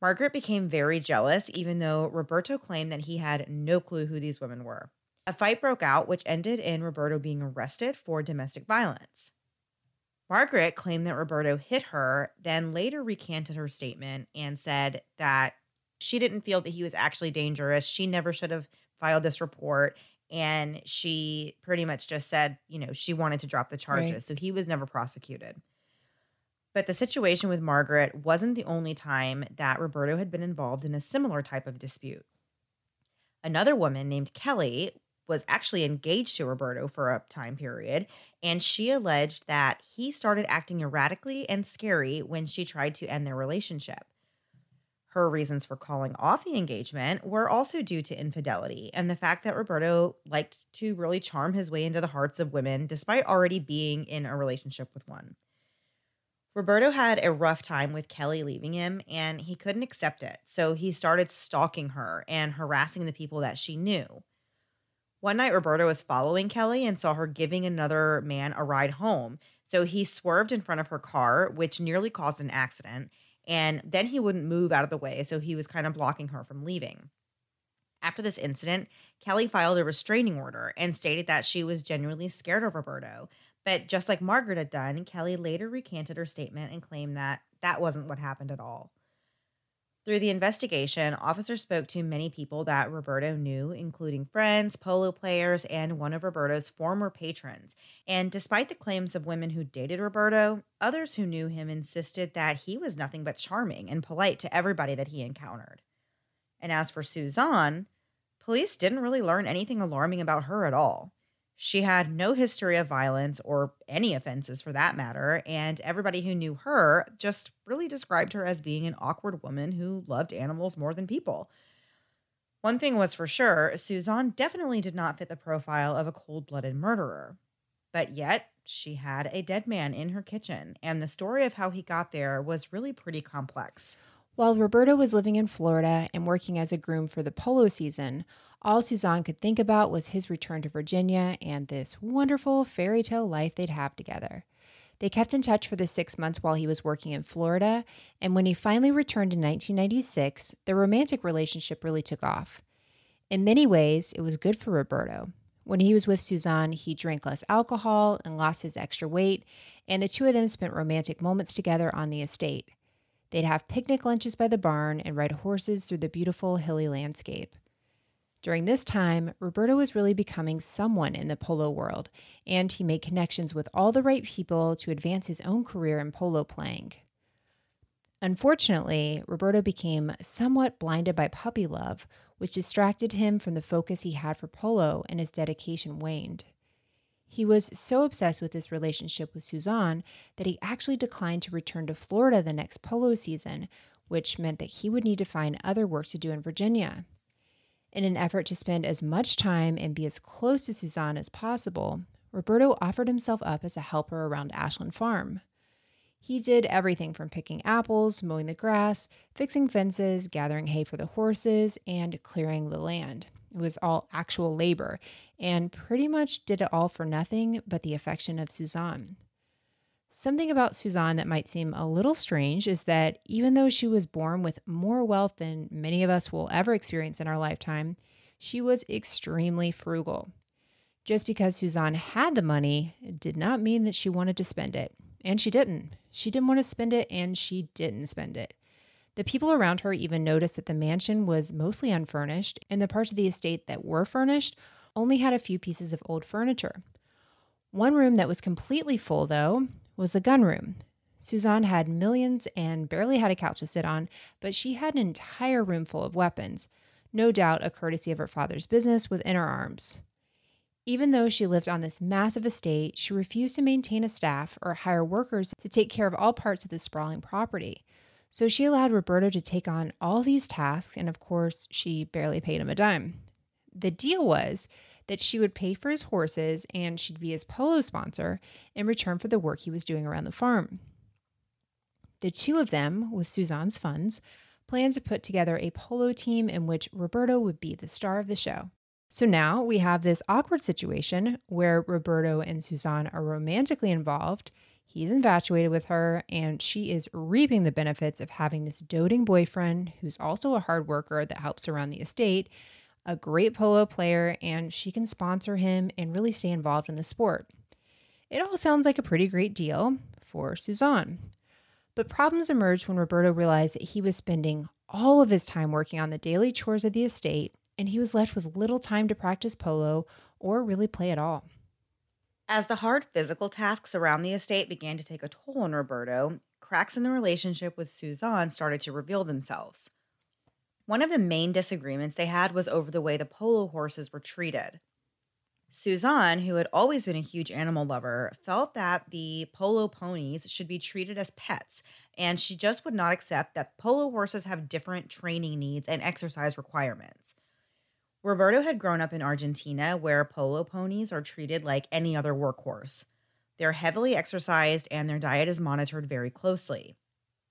Margaret became very jealous, even though Roberto claimed that he had no clue who these women were. A fight broke out, which ended in Roberto being arrested for domestic violence. Margaret claimed that Roberto hit her, then later recanted her statement and said that she didn't feel that he was actually dangerous. She never should have filed this report and she pretty much just said, you know, she wanted to drop the charges. Right. So he was never prosecuted. But the situation with Margaret wasn't the only time that Roberto had been involved in a similar type of dispute. Another woman named Kelly was actually engaged to Roberto for a time period, and she alleged that he started acting erratically and scary when she tried to end their relationship. Her reasons for calling off the engagement were also due to infidelity and the fact that Roberto liked to really charm his way into the hearts of women despite already being in a relationship with one. Roberto had a rough time with Kelly leaving him and he couldn't accept it. So he started stalking her and harassing the people that she knew. One night, Roberto was following Kelly and saw her giving another man a ride home. So he swerved in front of her car, which nearly caused an accident. And then he wouldn't move out of the way. So he was kind of blocking her from leaving. After this incident, Kelly filed a restraining order and stated that she was genuinely scared of Roberto. But just like Margaret had done, Kelly later recanted her statement and claimed that that wasn't what happened at all. Through the investigation, officers spoke to many people that Roberto knew, including friends, polo players, and one of Roberto's former patrons. And despite the claims of women who dated Roberto, others who knew him insisted that he was nothing but charming and polite to everybody that he encountered. And as for Suzanne, police didn't really learn anything alarming about her at all. She had no history of violence or any offenses for that matter, and everybody who knew her just really described her as being an awkward woman who loved animals more than people. One thing was for sure Suzanne definitely did not fit the profile of a cold blooded murderer. But yet, she had a dead man in her kitchen, and the story of how he got there was really pretty complex. While Roberto was living in Florida and working as a groom for the polo season, all Suzanne could think about was his return to Virginia and this wonderful fairy tale life they'd have together. They kept in touch for the six months while he was working in Florida, and when he finally returned in 1996, their romantic relationship really took off. In many ways, it was good for Roberto. When he was with Suzanne, he drank less alcohol and lost his extra weight, and the two of them spent romantic moments together on the estate. They'd have picnic lunches by the barn and ride horses through the beautiful hilly landscape. During this time, Roberto was really becoming someone in the polo world, and he made connections with all the right people to advance his own career in polo playing. Unfortunately, Roberto became somewhat blinded by puppy love, which distracted him from the focus he had for polo, and his dedication waned. He was so obsessed with his relationship with Suzanne that he actually declined to return to Florida the next polo season, which meant that he would need to find other work to do in Virginia. In an effort to spend as much time and be as close to Suzanne as possible, Roberto offered himself up as a helper around Ashland Farm. He did everything from picking apples, mowing the grass, fixing fences, gathering hay for the horses, and clearing the land. It was all actual labor, and pretty much did it all for nothing but the affection of Suzanne. Something about Suzanne that might seem a little strange is that even though she was born with more wealth than many of us will ever experience in our lifetime, she was extremely frugal. Just because Suzanne had the money did not mean that she wanted to spend it. And she didn't. She didn't want to spend it, and she didn't spend it. The people around her even noticed that the mansion was mostly unfurnished, and the parts of the estate that were furnished only had a few pieces of old furniture. One room that was completely full, though, was the gun room. Suzanne had millions and barely had a couch to sit on, but she had an entire room full of weapons, no doubt a courtesy of her father's business with Interarms. Even though she lived on this massive estate, she refused to maintain a staff or hire workers to take care of all parts of the sprawling property. So she allowed Roberto to take on all these tasks, and of course, she barely paid him a dime. The deal was that she would pay for his horses and she'd be his polo sponsor in return for the work he was doing around the farm. The two of them, with Suzanne's funds, planned to put together a polo team in which Roberto would be the star of the show. So now we have this awkward situation where Roberto and Suzanne are romantically involved. He's infatuated with her, and she is reaping the benefits of having this doting boyfriend who's also a hard worker that helps around the estate a great polo player, and she can sponsor him and really stay involved in the sport. It all sounds like a pretty great deal for Suzanne. But problems emerged when Roberto realized that he was spending all of his time working on the daily chores of the estate, and he was left with little time to practice polo or really play at all. As the hard physical tasks around the estate began to take a toll on Roberto, cracks in the relationship with Suzanne started to reveal themselves. One of the main disagreements they had was over the way the polo horses were treated. Suzanne, who had always been a huge animal lover, felt that the polo ponies should be treated as pets, and she just would not accept that polo horses have different training needs and exercise requirements. Roberto had grown up in Argentina where polo ponies are treated like any other workhorse. They're heavily exercised and their diet is monitored very closely.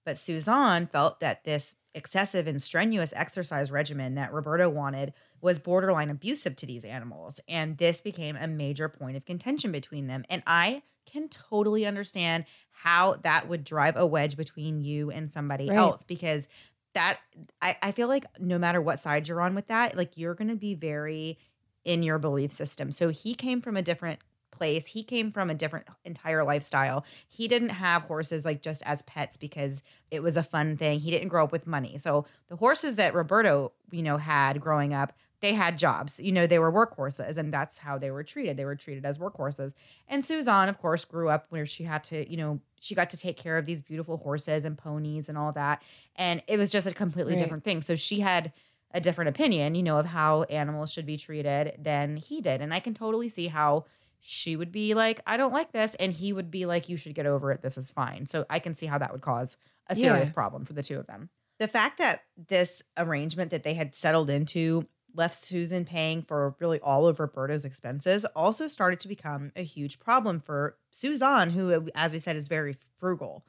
But Suzanne felt that this excessive and strenuous exercise regimen that Roberto wanted was borderline abusive to these animals. And this became a major point of contention between them. And I can totally understand how that would drive a wedge between you and somebody right. else because that I, I feel like no matter what side you're on with that, like you're gonna be very in your belief system. So he came from a different place. He came from a different entire lifestyle. He didn't have horses like just as pets because it was a fun thing. He didn't grow up with money. So the horses that Roberto, you know, had growing up, they had jobs. You know, they were workhorses and that's how they were treated. They were treated as workhorses. And Suzanne, of course, grew up where she had to, you know, she got to take care of these beautiful horses and ponies and all that. And it was just a completely right. different thing. So she had a different opinion, you know, of how animals should be treated than he did. And I can totally see how she would be like, I don't like this. And he would be like, you should get over it. This is fine. So I can see how that would cause a serious yeah. problem for the two of them. The fact that this arrangement that they had settled into left Susan paying for really all of Roberto's expenses also started to become a huge problem for Suzanne, who, as we said, is very frugal.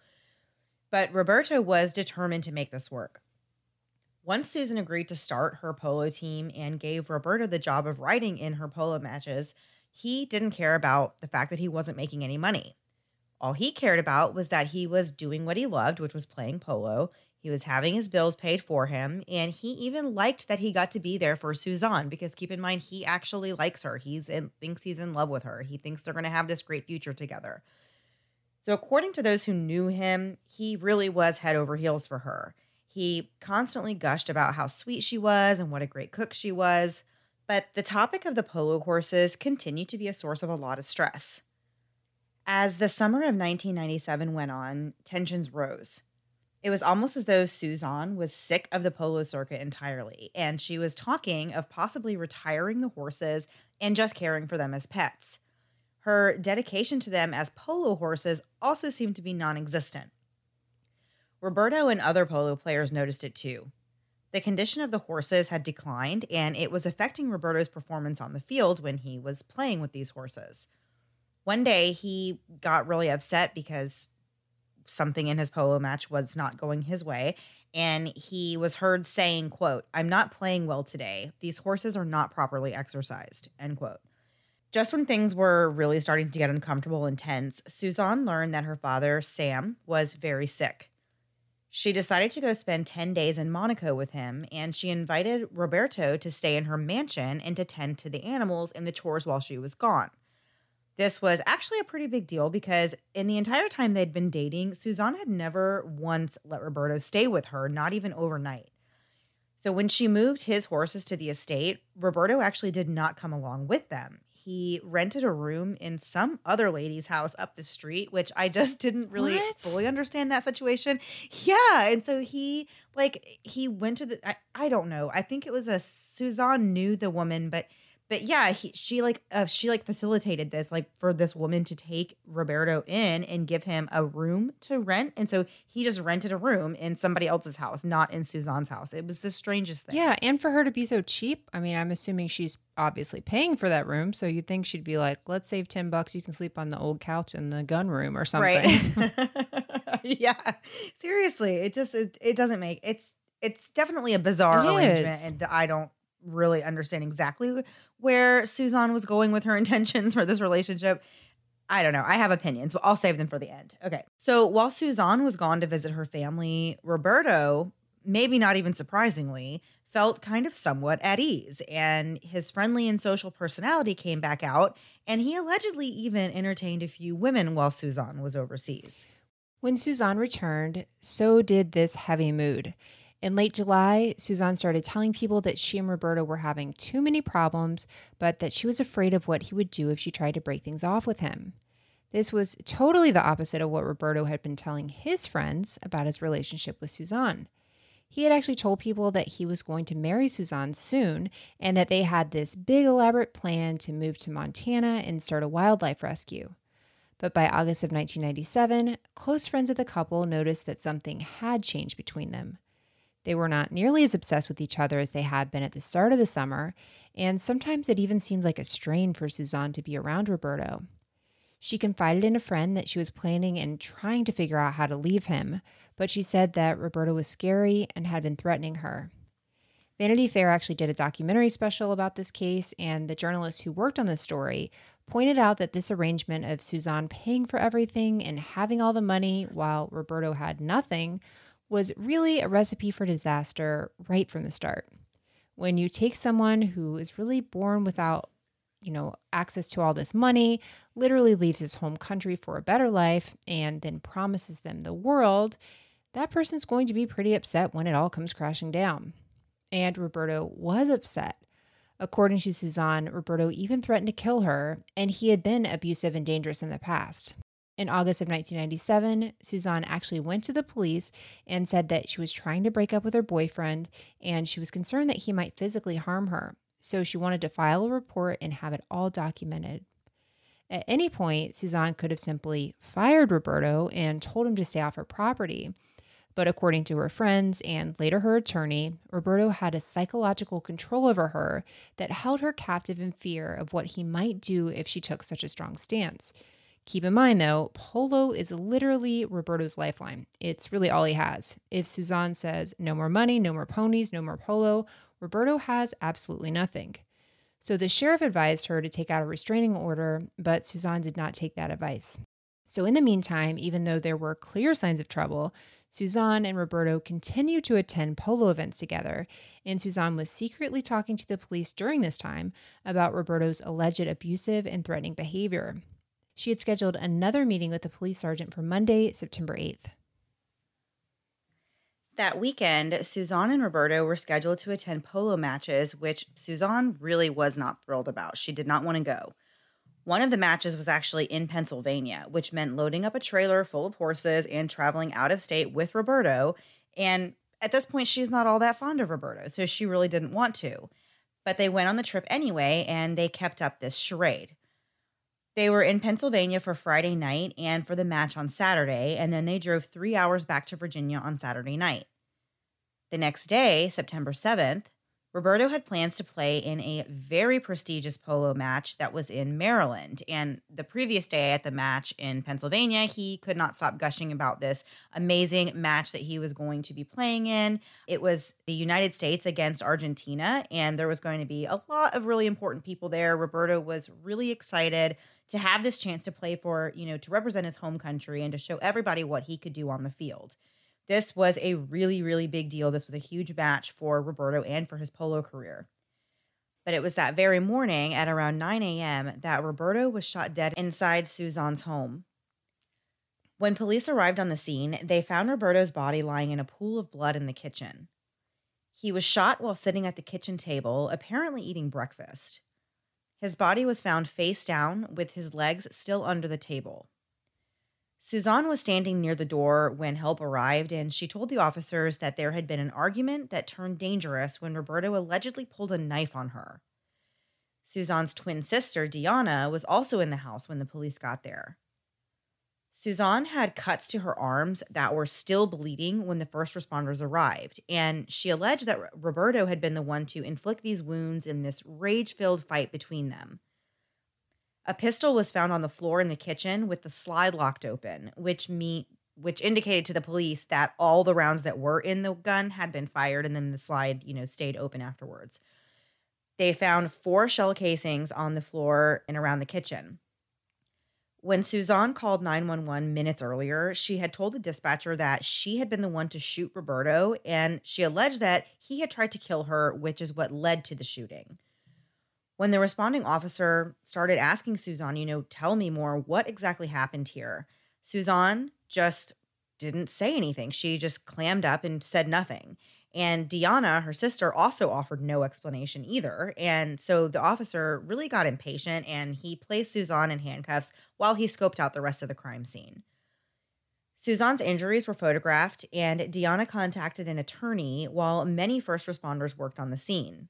But Roberto was determined to make this work. Once Susan agreed to start her polo team and gave Roberto the job of riding in her polo matches, he didn't care about the fact that he wasn't making any money. All he cared about was that he was doing what he loved, which was playing polo. He was having his bills paid for him, and he even liked that he got to be there for Suzanne because keep in mind he actually likes her. He's in, thinks he's in love with her. He thinks they're going to have this great future together. So according to those who knew him, he really was head over heels for her. He constantly gushed about how sweet she was and what a great cook she was. But the topic of the polo horses continued to be a source of a lot of stress. As the summer of 1997 went on, tensions rose. It was almost as though Suzanne was sick of the polo circuit entirely, and she was talking of possibly retiring the horses and just caring for them as pets. Her dedication to them as polo horses also seemed to be non existent. Roberto and other polo players noticed it too. The condition of the horses had declined, and it was affecting Roberto's performance on the field when he was playing with these horses. One day, he got really upset because something in his polo match was not going his way, and he was heard saying, quote, I'm not playing well today. These horses are not properly exercised, end quote. Just when things were really starting to get uncomfortable and tense, Suzanne learned that her father, Sam, was very sick. She decided to go spend 10 days in Monaco with him, and she invited Roberto to stay in her mansion and to tend to the animals and the chores while she was gone. This was actually a pretty big deal because in the entire time they'd been dating, Suzanne had never once let Roberto stay with her, not even overnight. So when she moved his horses to the estate, Roberto actually did not come along with them he rented a room in some other lady's house up the street, which I just didn't really what? fully understand that situation. Yeah. And so he, like, he went to the, I, I don't know. I think it was a Suzanne knew the woman, but but yeah, he, she like uh, she like facilitated this like for this woman to take Roberto in and give him a room to rent, and so he just rented a room in somebody else's house, not in Suzanne's house. It was the strangest thing. Yeah, and for her to be so cheap, I mean, I'm assuming she's obviously paying for that room, so you'd think she'd be like, "Let's save ten bucks. You can sleep on the old couch in the gun room or something." Right? yeah, seriously, it just it, it doesn't make it's it's definitely a bizarre it arrangement, is. and I don't really understand exactly where Suzanne was going with her intentions for this relationship. I don't know. I have opinions, but I'll save them for the end. Okay. So while Suzanne was gone to visit her family, Roberto, maybe not even surprisingly, felt kind of somewhat at ease. And his friendly and social personality came back out. And he allegedly even entertained a few women while Suzanne was overseas. When Suzanne returned, so did this heavy mood. In late July, Suzanne started telling people that she and Roberto were having too many problems, but that she was afraid of what he would do if she tried to break things off with him. This was totally the opposite of what Roberto had been telling his friends about his relationship with Suzanne. He had actually told people that he was going to marry Suzanne soon and that they had this big elaborate plan to move to Montana and start a wildlife rescue. But by August of 1997, close friends of the couple noticed that something had changed between them. They were not nearly as obsessed with each other as they had been at the start of the summer, and sometimes it even seemed like a strain for Suzanne to be around Roberto. She confided in a friend that she was planning and trying to figure out how to leave him, but she said that Roberto was scary and had been threatening her. Vanity Fair actually did a documentary special about this case, and the journalist who worked on the story pointed out that this arrangement of Suzanne paying for everything and having all the money while Roberto had nothing was really a recipe for disaster right from the start. When you take someone who is really born without, you know, access to all this money, literally leaves his home country for a better life, and then promises them the world, that person's going to be pretty upset when it all comes crashing down. And Roberto was upset. According to Suzanne, Roberto even threatened to kill her, and he had been abusive and dangerous in the past. In August of 1997, Suzanne actually went to the police and said that she was trying to break up with her boyfriend and she was concerned that he might physically harm her. So she wanted to file a report and have it all documented. At any point, Suzanne could have simply fired Roberto and told him to stay off her property. But according to her friends and later her attorney, Roberto had a psychological control over her that held her captive in fear of what he might do if she took such a strong stance. Keep in mind, though, Polo is literally Roberto's lifeline. It's really all he has. If Suzanne says, no more money, no more ponies, no more Polo, Roberto has absolutely nothing. So the sheriff advised her to take out a restraining order, but Suzanne did not take that advice. So, in the meantime, even though there were clear signs of trouble, Suzanne and Roberto continued to attend polo events together, and Suzanne was secretly talking to the police during this time about Roberto's alleged abusive and threatening behavior. She had scheduled another meeting with the police sergeant for Monday, September 8th. That weekend, Suzanne and Roberto were scheduled to attend polo matches, which Suzanne really was not thrilled about. She did not want to go. One of the matches was actually in Pennsylvania, which meant loading up a trailer full of horses and traveling out of state with Roberto. And at this point, she's not all that fond of Roberto, so she really didn't want to. But they went on the trip anyway, and they kept up this charade. They were in Pennsylvania for Friday night and for the match on Saturday, and then they drove three hours back to Virginia on Saturday night. The next day, September 7th, Roberto had plans to play in a very prestigious polo match that was in Maryland. And the previous day at the match in Pennsylvania, he could not stop gushing about this amazing match that he was going to be playing in. It was the United States against Argentina, and there was going to be a lot of really important people there. Roberto was really excited to have this chance to play for, you know, to represent his home country and to show everybody what he could do on the field. This was a really, really big deal. This was a huge match for Roberto and for his polo career. But it was that very morning at around 9 a.m. that Roberto was shot dead inside Suzanne's home. When police arrived on the scene, they found Roberto's body lying in a pool of blood in the kitchen. He was shot while sitting at the kitchen table, apparently eating breakfast. His body was found face down with his legs still under the table. Suzanne was standing near the door when help arrived, and she told the officers that there had been an argument that turned dangerous when Roberto allegedly pulled a knife on her. Suzanne's twin sister, Diana, was also in the house when the police got there. Suzanne had cuts to her arms that were still bleeding when the first responders arrived, and she alleged that Roberto had been the one to inflict these wounds in this rage filled fight between them. A pistol was found on the floor in the kitchen with the slide locked open, which me which indicated to the police that all the rounds that were in the gun had been fired and then the slide, you know, stayed open afterwards. They found four shell casings on the floor and around the kitchen. When Suzanne called 911 minutes earlier, she had told the dispatcher that she had been the one to shoot Roberto and she alleged that he had tried to kill her, which is what led to the shooting. When the responding officer started asking Suzanne, you know, tell me more, what exactly happened here? Suzanne just didn't say anything. She just clammed up and said nothing. And Diana, her sister, also offered no explanation either. And so the officer really got impatient and he placed Suzanne in handcuffs while he scoped out the rest of the crime scene. Suzanne's injuries were photographed, and Diana contacted an attorney while many first responders worked on the scene.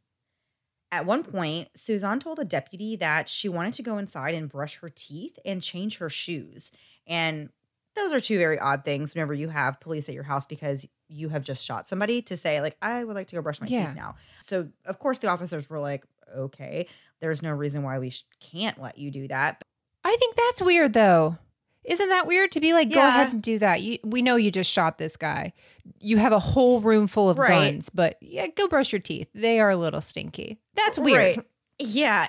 At one point, Suzanne told a deputy that she wanted to go inside and brush her teeth and change her shoes. And those are two very odd things whenever you have police at your house because you have just shot somebody to say, like, I would like to go brush my yeah. teeth now. So, of course, the officers were like, okay, there's no reason why we sh- can't let you do that. I think that's weird though. Isn't that weird to be like, go ahead and do that? You, we know you just shot this guy. You have a whole room full of Right. guns, but yeah, go brush your teeth. They are a little stinky. That's weird. Right. Yeah.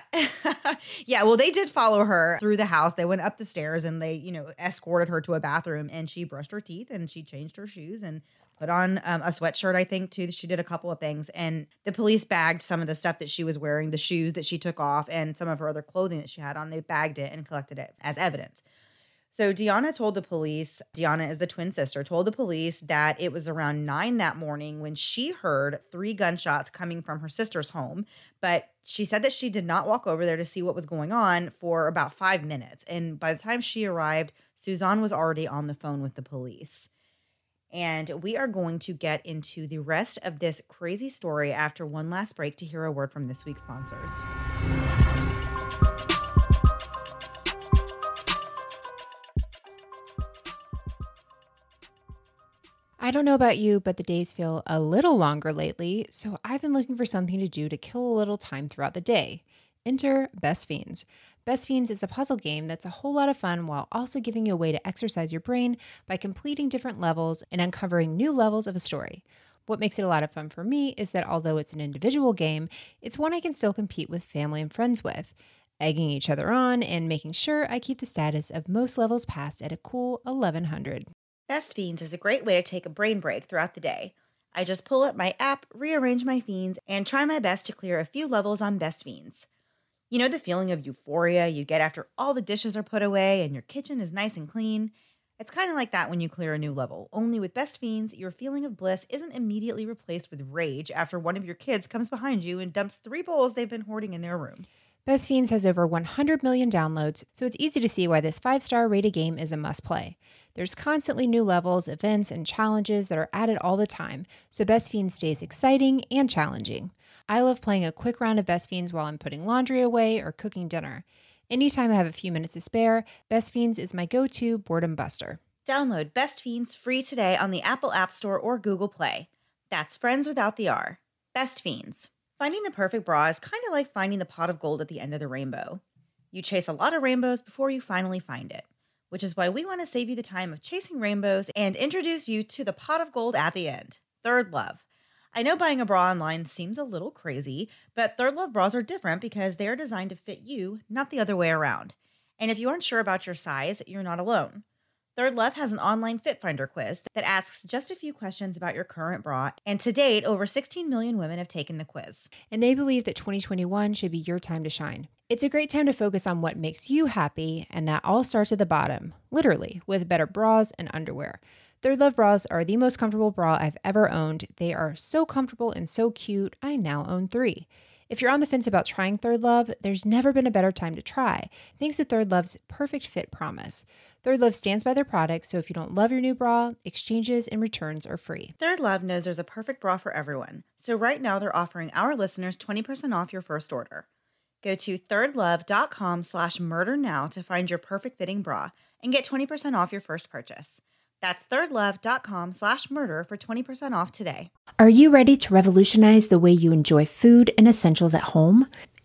yeah. Well, they did follow her through the house. They went up the stairs and they, you know, escorted her to a bathroom and she brushed her teeth and she changed her shoes and put on um, a sweatshirt, I think, too. She did a couple of things. And the police bagged some of the stuff that she was wearing, the shoes that she took off, and some of her other clothing that she had on. They bagged it and collected it as evidence. So Deanna told the police, Deanna is the twin sister, told the police that it was around nine that morning when she heard three gunshots coming from her sister's home. But she said that she did not walk over there to see what was going on for about five minutes. And by the time she arrived, Suzanne was already on the phone with the police. And we are going to get into the rest of this crazy story after one last break to hear a word from this week's sponsors. I don't know about you, but the days feel a little longer lately, so I've been looking for something to do to kill a little time throughout the day. Enter Best Fiends. Best Fiends is a puzzle game that's a whole lot of fun while also giving you a way to exercise your brain by completing different levels and uncovering new levels of a story. What makes it a lot of fun for me is that although it's an individual game, it's one I can still compete with family and friends with, egging each other on and making sure I keep the status of most levels passed at a cool 1100. Best Fiends is a great way to take a brain break throughout the day. I just pull up my app, rearrange my fiends, and try my best to clear a few levels on Best Fiends. You know the feeling of euphoria you get after all the dishes are put away and your kitchen is nice and clean? It's kind of like that when you clear a new level, only with Best Fiends, your feeling of bliss isn't immediately replaced with rage after one of your kids comes behind you and dumps three bowls they've been hoarding in their room. Best Fiends has over 100 million downloads, so it's easy to see why this five star rated game is a must play. There's constantly new levels, events, and challenges that are added all the time, so Best Fiends stays exciting and challenging. I love playing a quick round of Best Fiends while I'm putting laundry away or cooking dinner. Anytime I have a few minutes to spare, Best Fiends is my go to boredom buster. Download Best Fiends free today on the Apple App Store or Google Play. That's friends without the R. Best Fiends. Finding the perfect bra is kind of like finding the pot of gold at the end of the rainbow. You chase a lot of rainbows before you finally find it, which is why we want to save you the time of chasing rainbows and introduce you to the pot of gold at the end Third Love. I know buying a bra online seems a little crazy, but Third Love bras are different because they are designed to fit you, not the other way around. And if you aren't sure about your size, you're not alone. Third Love has an online fit finder quiz that asks just a few questions about your current bra, and to date, over 16 million women have taken the quiz. And they believe that 2021 should be your time to shine. It's a great time to focus on what makes you happy, and that all starts at the bottom, literally, with better bras and underwear. Third Love bras are the most comfortable bra I've ever owned. They are so comfortable and so cute, I now own three. If you're on the fence about trying Third Love, there's never been a better time to try, thanks to Third Love's perfect fit promise. Third Love stands by their products, so if you don't love your new bra, exchanges and returns are free. Third Love knows there's a perfect bra for everyone, so right now they're offering our listeners 20% off your first order. Go to thirdlove.com slash murder now to find your perfect fitting bra and get 20% off your first purchase. That's thirdlove.com slash murder for 20% off today. Are you ready to revolutionize the way you enjoy food and essentials at home?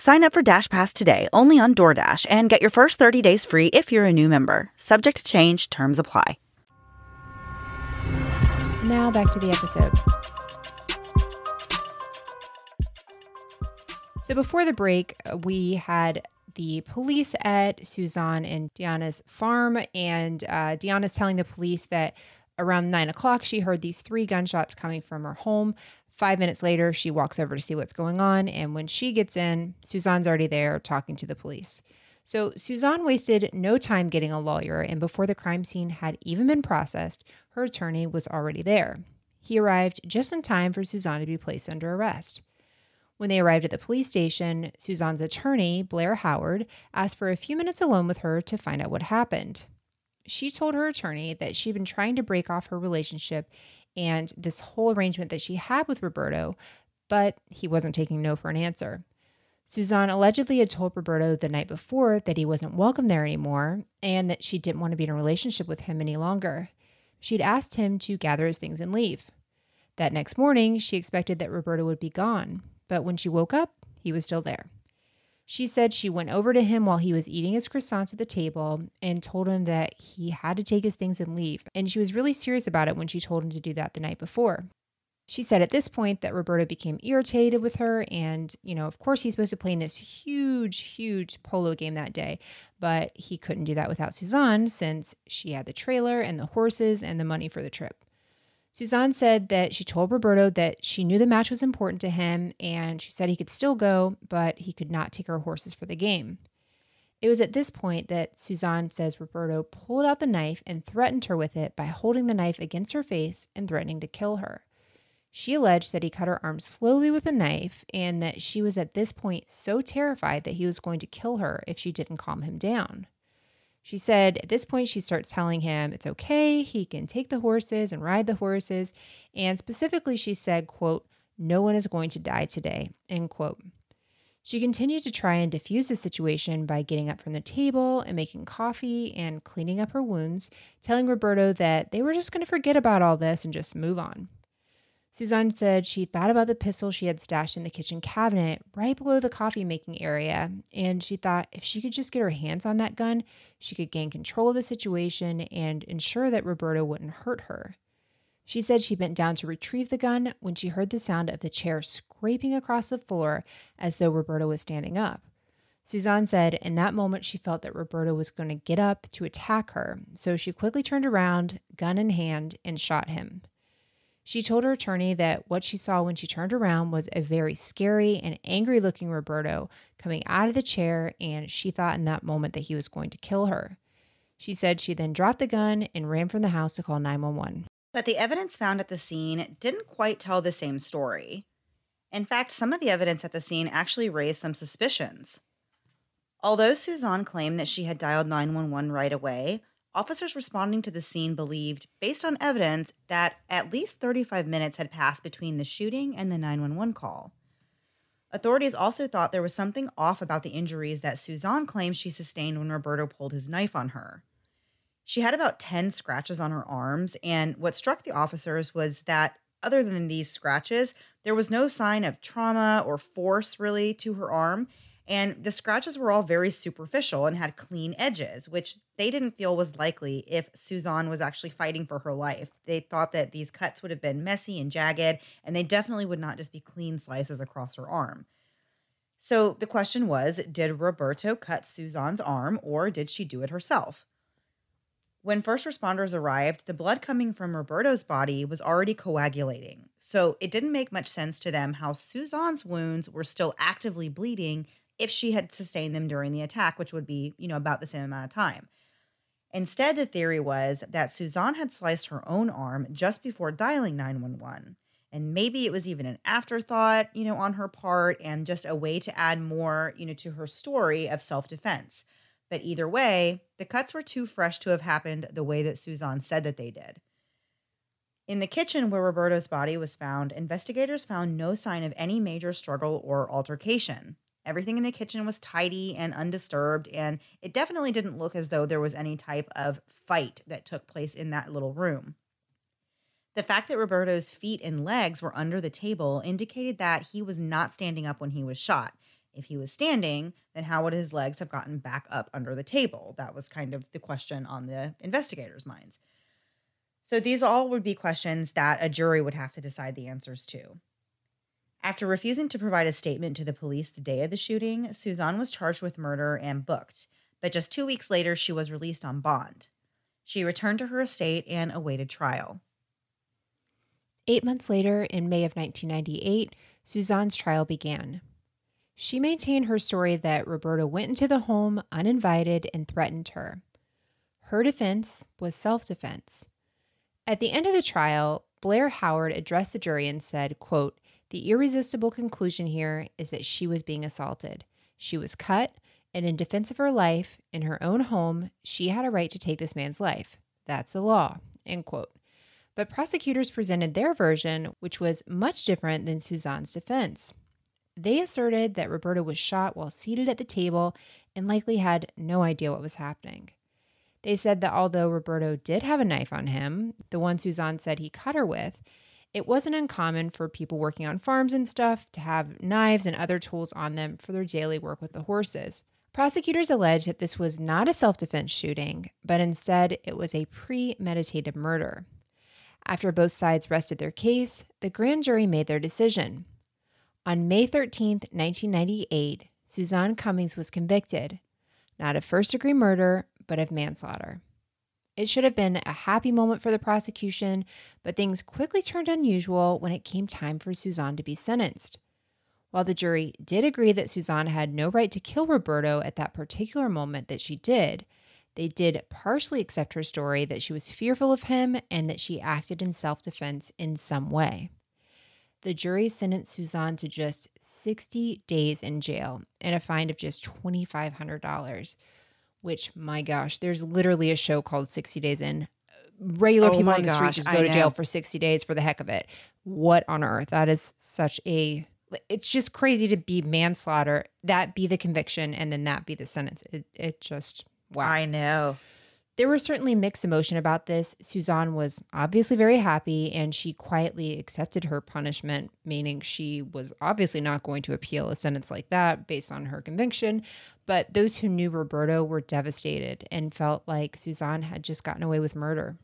Sign up for Dash Pass today only on DoorDash and get your first 30 days free if you're a new member. Subject to change, terms apply. Now back to the episode. So before the break, uh, we had the police at Suzanne and Deanna's farm, and uh, Deanna's telling the police that around nine o'clock she heard these three gunshots coming from her home. Five minutes later, she walks over to see what's going on. And when she gets in, Suzanne's already there talking to the police. So Suzanne wasted no time getting a lawyer, and before the crime scene had even been processed, her attorney was already there. He arrived just in time for Suzanne to be placed under arrest. When they arrived at the police station, Suzanne's attorney, Blair Howard, asked for a few minutes alone with her to find out what happened. She told her attorney that she'd been trying to break off her relationship and this whole arrangement that she had with Roberto, but he wasn't taking no for an answer. Suzanne allegedly had told Roberto the night before that he wasn't welcome there anymore and that she didn't want to be in a relationship with him any longer. She'd asked him to gather his things and leave. That next morning, she expected that Roberto would be gone, but when she woke up, he was still there. She said she went over to him while he was eating his croissants at the table and told him that he had to take his things and leave. And she was really serious about it when she told him to do that the night before. She said at this point that Roberto became irritated with her. And, you know, of course, he's supposed to play in this huge, huge polo game that day, but he couldn't do that without Suzanne since she had the trailer and the horses and the money for the trip. Suzanne said that she told Roberto that she knew the match was important to him and she said he could still go, but he could not take her horses for the game. It was at this point that Suzanne says Roberto pulled out the knife and threatened her with it by holding the knife against her face and threatening to kill her. She alleged that he cut her arm slowly with a knife and that she was at this point so terrified that he was going to kill her if she didn't calm him down. She said at this point, she starts telling him it's okay, he can take the horses and ride the horses. And specifically, she said, quote, no one is going to die today, end quote. She continued to try and diffuse the situation by getting up from the table and making coffee and cleaning up her wounds, telling Roberto that they were just going to forget about all this and just move on. Suzanne said she thought about the pistol she had stashed in the kitchen cabinet right below the coffee making area, and she thought if she could just get her hands on that gun, she could gain control of the situation and ensure that Roberto wouldn't hurt her. She said she bent down to retrieve the gun when she heard the sound of the chair scraping across the floor as though Roberto was standing up. Suzanne said in that moment she felt that Roberto was going to get up to attack her, so she quickly turned around, gun in hand, and shot him. She told her attorney that what she saw when she turned around was a very scary and angry looking Roberto coming out of the chair, and she thought in that moment that he was going to kill her. She said she then dropped the gun and ran from the house to call 911. But the evidence found at the scene didn't quite tell the same story. In fact, some of the evidence at the scene actually raised some suspicions. Although Suzanne claimed that she had dialed 911 right away, Officers responding to the scene believed, based on evidence, that at least 35 minutes had passed between the shooting and the 911 call. Authorities also thought there was something off about the injuries that Suzanne claimed she sustained when Roberto pulled his knife on her. She had about 10 scratches on her arms, and what struck the officers was that, other than these scratches, there was no sign of trauma or force really to her arm, and the scratches were all very superficial and had clean edges, which they didn't feel was likely if Suzanne was actually fighting for her life. They thought that these cuts would have been messy and jagged, and they definitely would not just be clean slices across her arm. So the question was Did Roberto cut Suzanne's arm, or did she do it herself? When first responders arrived, the blood coming from Roberto's body was already coagulating. So it didn't make much sense to them how Suzanne's wounds were still actively bleeding if she had sustained them during the attack, which would be, you know, about the same amount of time. Instead, the theory was that Suzanne had sliced her own arm just before dialing 911. And maybe it was even an afterthought, you know, on her part and just a way to add more, you know, to her story of self defense. But either way, the cuts were too fresh to have happened the way that Suzanne said that they did. In the kitchen where Roberto's body was found, investigators found no sign of any major struggle or altercation. Everything in the kitchen was tidy and undisturbed, and it definitely didn't look as though there was any type of fight that took place in that little room. The fact that Roberto's feet and legs were under the table indicated that he was not standing up when he was shot. If he was standing, then how would his legs have gotten back up under the table? That was kind of the question on the investigators' minds. So these all would be questions that a jury would have to decide the answers to. After refusing to provide a statement to the police the day of the shooting, Suzanne was charged with murder and booked, but just two weeks later, she was released on bond. She returned to her estate and awaited trial. Eight months later, in May of 1998, Suzanne's trial began. She maintained her story that Roberto went into the home uninvited and threatened her. Her defense was self defense. At the end of the trial, Blair Howard addressed the jury and said, quote, The irresistible conclusion here is that she was being assaulted. She was cut, and in defense of her life, in her own home, she had a right to take this man's life. That's the law. End quote. But prosecutors presented their version, which was much different than Suzanne's defense. They asserted that Roberto was shot while seated at the table and likely had no idea what was happening. They said that although Roberto did have a knife on him, the one Suzanne said he cut her with, it wasn't uncommon for people working on farms and stuff to have knives and other tools on them for their daily work with the horses. Prosecutors alleged that this was not a self defense shooting, but instead it was a premeditated murder. After both sides rested their case, the grand jury made their decision. On May 13, 1998, Suzanne Cummings was convicted, not of first degree murder, but of manslaughter. It should have been a happy moment for the prosecution, but things quickly turned unusual when it came time for Suzanne to be sentenced. While the jury did agree that Suzanne had no right to kill Roberto at that particular moment that she did, they did partially accept her story that she was fearful of him and that she acted in self defense in some way. The jury sentenced Suzanne to just 60 days in jail and a fine of just $2,500 which my gosh, there's literally a show called 60 Days In. Regular Oh people on the street gosh, just I go to jail for 60 days for the heck of it. What on earth? That is such a it's just crazy to be manslaughter, that be the conviction, and then that be the sentence. It it just wow. I know. There was certainly mixed emotion about this. Suzanne was obviously very happy and she quietly accepted her punishment, meaning she was obviously not going to appeal a sentence like that based on her conviction. But those who knew Roberto were devastated and felt like Suzanne had just gotten away with murder.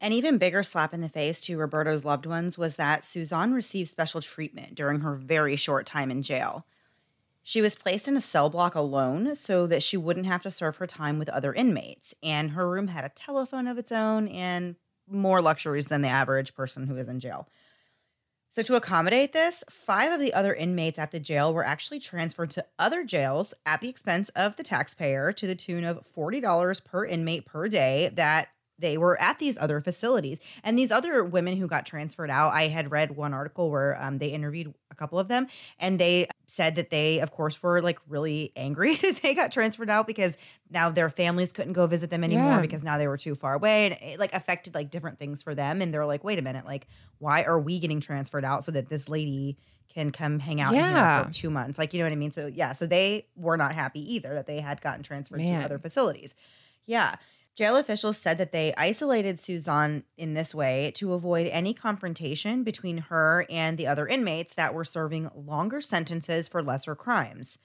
An even bigger slap in the face to Roberto's loved ones was that Suzanne received special treatment during her very short time in jail. She was placed in a cell block alone so that she wouldn't have to serve her time with other inmates, and her room had a telephone of its own and more luxuries than the average person who is in jail. So, to accommodate this, five of the other inmates at the jail were actually transferred to other jails at the expense of the taxpayer to the tune of $40 per inmate per day that they were at these other facilities. And these other women who got transferred out, I had read one article where um, they interviewed a couple of them and they said that they, of course, were like really angry that they got transferred out because now their families couldn't go visit them anymore Yeah. because now they were too far away. And it like affected like different things for them. And they're like, wait a minute, like, why are we getting transferred out so that this lady can come hang out Yeah. here for two months? Like, you know what I mean? So, yeah, so they were not happy either that they had gotten transferred Man. to other facilities. Yeah. Jail officials said that they isolated Suzanne in this way to avoid any confrontation between her and the other inmates that were serving longer sentences for lesser crimes.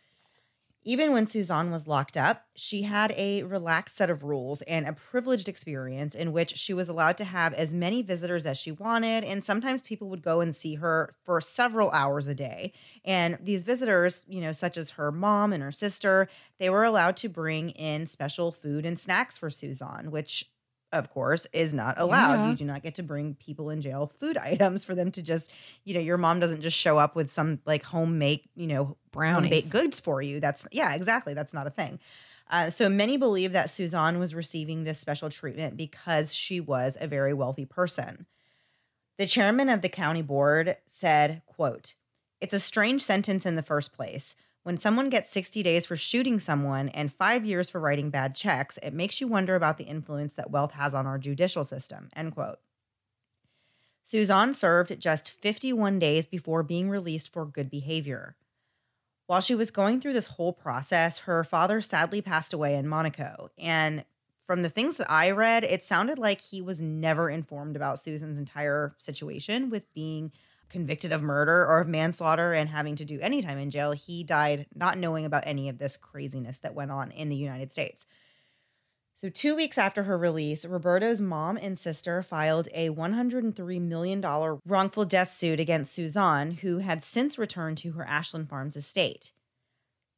Even when Suzanne was locked up, she had a relaxed set of rules and a privileged experience in which she was allowed to have as many visitors as she wanted. And sometimes people would go and see her for several hours a day. And these visitors, you know, such as her mom and her sister, they were allowed to bring in special food and snacks for Suzanne, which of course, is not allowed. Yeah. You do not get to bring people in jail food items for them to just, you know, your mom doesn't just show up with some like homemade, you know, Brownies. baked goods for you. That's yeah, exactly. That's not a thing. Uh, so many believe that Suzanne was receiving this special treatment because she was a very wealthy person. The chairman of the county board said, quote, It's a strange sentence in the first place. When someone gets 60 days for shooting someone and five years for writing bad checks, it makes you wonder about the influence that wealth has on our judicial system. End quote. Suzanne served just 51 days before being released for good behavior. While she was going through this whole process, her father sadly passed away in Monaco. And from the things that I read, it sounded like he was never informed about Susan's entire situation with being convicted of murder or of manslaughter and having to do any time in jail. He died not knowing about any of this craziness that went on in the United States. So, two weeks after her release, Roberto's mom and sister filed a $103 million wrongful death suit against Suzanne, who had since returned to her Ashland Farms estate.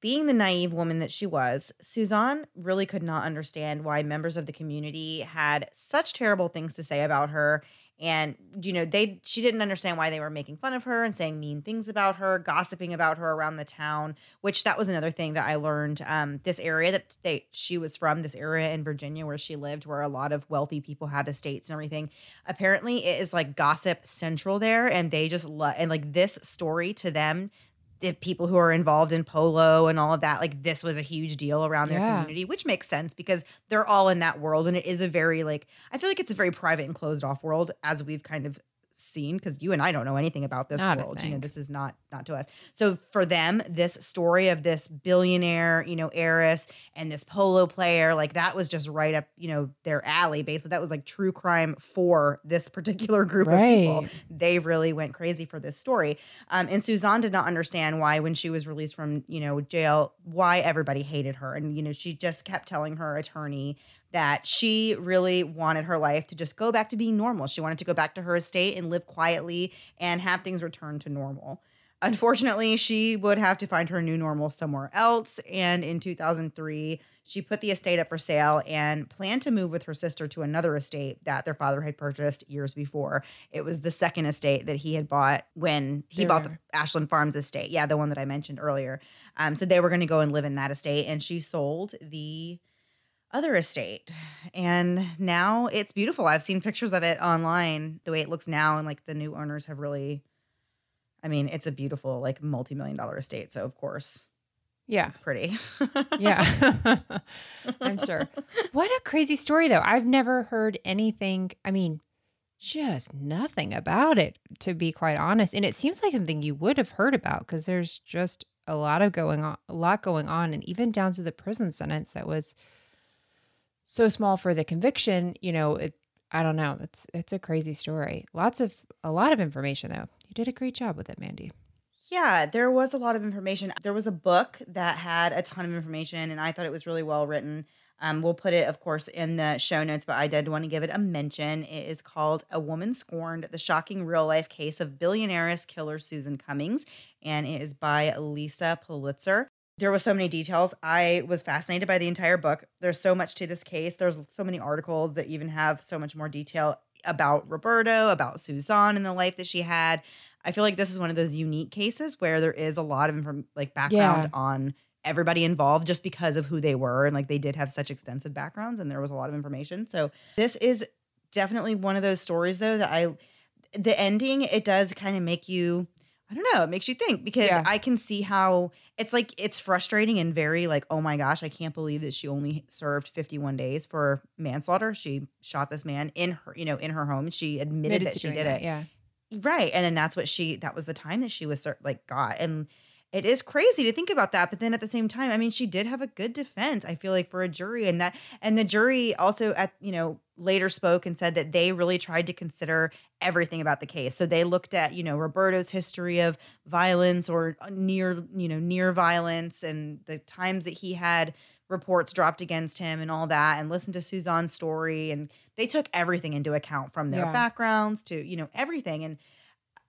Being the naive woman that she was, Suzanne really could not understand why members of the community had such terrible things to say about her and you know they she didn't understand why they were making fun of her and saying mean things about her gossiping about her around the town which that was another thing that i learned um, this area that they she was from this area in virginia where she lived where a lot of wealthy people had estates and everything. Apparently it is like gossip central there and they just love and like this story to them the people who are involved in polo and all of that like this was a huge deal around their Yeah. community which makes sense because they're all in that world and it is a very like i feel like it's a very private and closed off world as we've kind of seen because you and i don't know anything about this Not world you know this is not not to us. So for them this story of this billionaire you know heiress and this polo player like that was just right up you know their alley basically. That was like true crime for this particular group of people. They really went crazy for this story. Um, and Suzanne did not understand why, when she was released from you know jail, why everybody hated her. And you know, she just kept telling her attorney that she really wanted her life to just go back to being normal. She wanted to go back to her estate and live quietly and have things return to normal. Unfortunately, she would have to find her new normal somewhere else. And in 2003, she put the estate up for sale and planned to move with her sister to another estate that their father had purchased years before. It was the second estate that he had bought when he bought the Ashland Farms estate. Yeah, the one that I mentioned earlier. Um, so they were going to go and live in that estate, and she sold the other estate. And now it's beautiful. I've seen pictures of it online, the way it looks now, and like the new owners have really. I mean, it's a beautiful, like multi-million dollar estate. So of course, Yeah. it's pretty. Yeah. I'm sure. What a crazy story, though. I've never heard anything. I mean, just nothing about it, to be quite honest. And it seems like something you would have heard about because there's just a lot of going on, a lot going on, and even down to the prison sentence that was so small for the conviction. You know, it. I don't know. It's it's a crazy story. Lots of a lot of information though. You did a great job with it, Mandy. Yeah, there was a lot of information. There was a book that had a ton of information, and I thought it was really well written. Um, we'll put it, of course, in the show notes, but I did want to give it a mention. It is called A Woman Scorned The Shocking Real Life Case of Billionaires Killer Susan Cummings, and it is by Lisa Pulitzer. There was so many details. I was fascinated by the entire book. There's so much to this case. There's so many articles that even have so much more detail about Roberto, about Suzanne and the life that she had. I feel like this is one of those unique cases where there is a lot of inform- like background Yeah. on everybody involved just because of who they were and like they did have such extensive backgrounds and there was a lot of information. So this is definitely one of those stories though that I the ending it does kind of make you I don't know, it makes you think because Yeah. I can see how it's like it's frustrating and very like oh my gosh, I can't believe that she only served 51 days for manslaughter. She shot this man in her, you know, in her home. She admitted Admitted that she did that, it. Yeah. Right. And then that's what she that was the time that she was like got. And it is crazy to think about that. But then at the same time, I mean, she did have a good defense, I feel like, for a jury. And that and the jury also at, you know, later spoke and said that they really tried to consider everything about the case. So they looked at, you know, Roberto's history of violence or uh, near, you know, near violence and the times that he had reports dropped against him and all that and listened to Suzanne's story and they took everything into account from their Yeah. backgrounds to, you know, everything and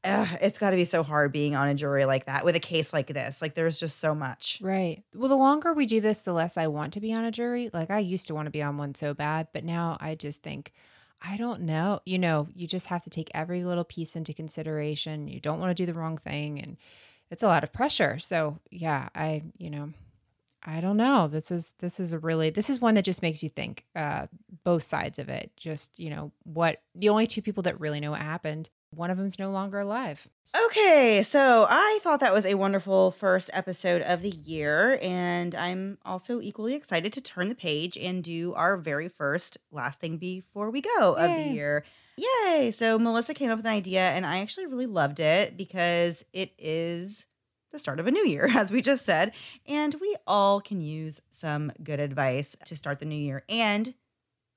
uh, it's got to be so hard being on a jury like that with a case like this. Like there's just so much. Right. Well, the longer we do this, the less I want to be on a jury. Like I used to want to be on one so bad, but now I just think, I don't know. You know, you just have to take every little piece into consideration. You don't want to do the wrong thing. And it's a lot of pressure. So, yeah, I, you know, I don't know. This is this is a really this is one that just makes you think uh both sides of it. Just, you know, what the only two people that really know what happened. One of them's no longer alive. Okay, so I thought that was a wonderful first episode of the year, and I'm also equally excited to turn the page and do our very first last thing before we go of the year. Yay! So Melissa came up with an idea, and I actually really loved it because it is the start of a new year, as we just said, and we all can use some good advice to start the new year. And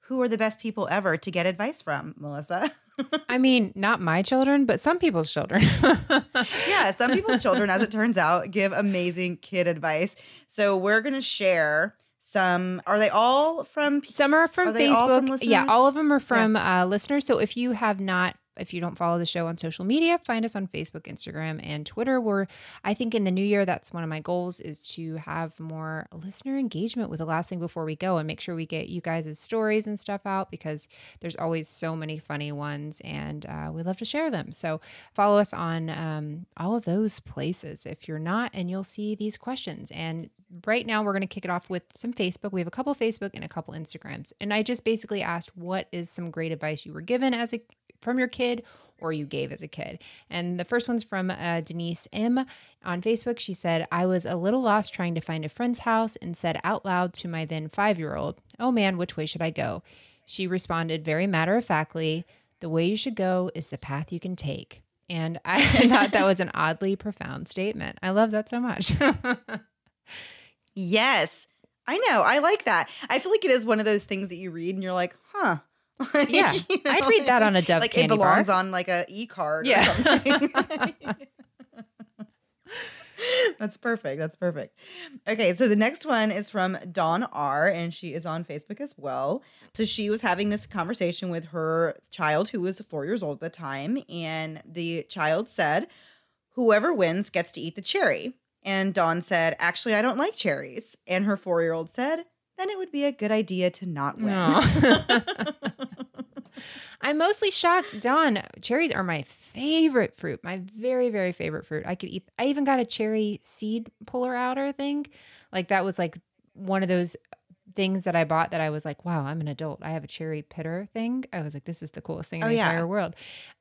who are the best people ever to get advice from, Melissa? I mean, not my children, but some people's children. yeah, some people's children, as it turns out, give amazing kid advice. So we're gonna share some. Are they all from? Some are from Are they all from Facebook. yeah, all of them are from uh, listeners. So if you have not, if you don't follow the show on social media, find us on Facebook, Instagram, and Twitter. Where I think in the new year, that's one of my goals is to have more listener engagement with the last thing before we go and make sure we get you guys' stories and stuff out because there's always so many funny ones and uh, we love to share them. So follow us on um, all of those places if you're not, and you'll see these questions. And right now, we're going to kick it off with some Facebook. We have a couple Facebook and a couple Instagrams. And I just basically asked, what is some great advice you were given as a from your kid or you gave as a kid? And the first one's from uh, Denise M on Facebook. She said, I was a little lost trying to find a friend's house and said out loud to my then five year old, Oh man, which way should I go? She responded very matter of factly, The way you should go is the path you can take. And I thought that was an oddly profound statement. I love that so much. Yes, I know. I like that. I feel like it is one of those things that you read and you're like, huh. Like, Yeah, you I'd read that on a Dove like it belongs bar. on like a e card. Yeah. or something. That's perfect. That's perfect. Okay, so the next one is from Dawn R, and she is on Facebook as well. So she was having this conversation with her child, who was four years old at the time, and the child said, "Whoever wins gets to eat the cherry." And Dawn said, "Actually, I don't like cherries." And her four-year-old said, "Then it would be a good idea to not win." Aw. I'm mostly shocked. Dawn, cherries are my favorite fruit. My very, very favorite fruit. I could eat. I even got a cherry seed puller outer thing. Like that was like one of those things that I bought that I was like, wow, I'm an adult. I have a cherry pitter thing. I was like, this is the coolest thing in Oh, the yeah. entire world.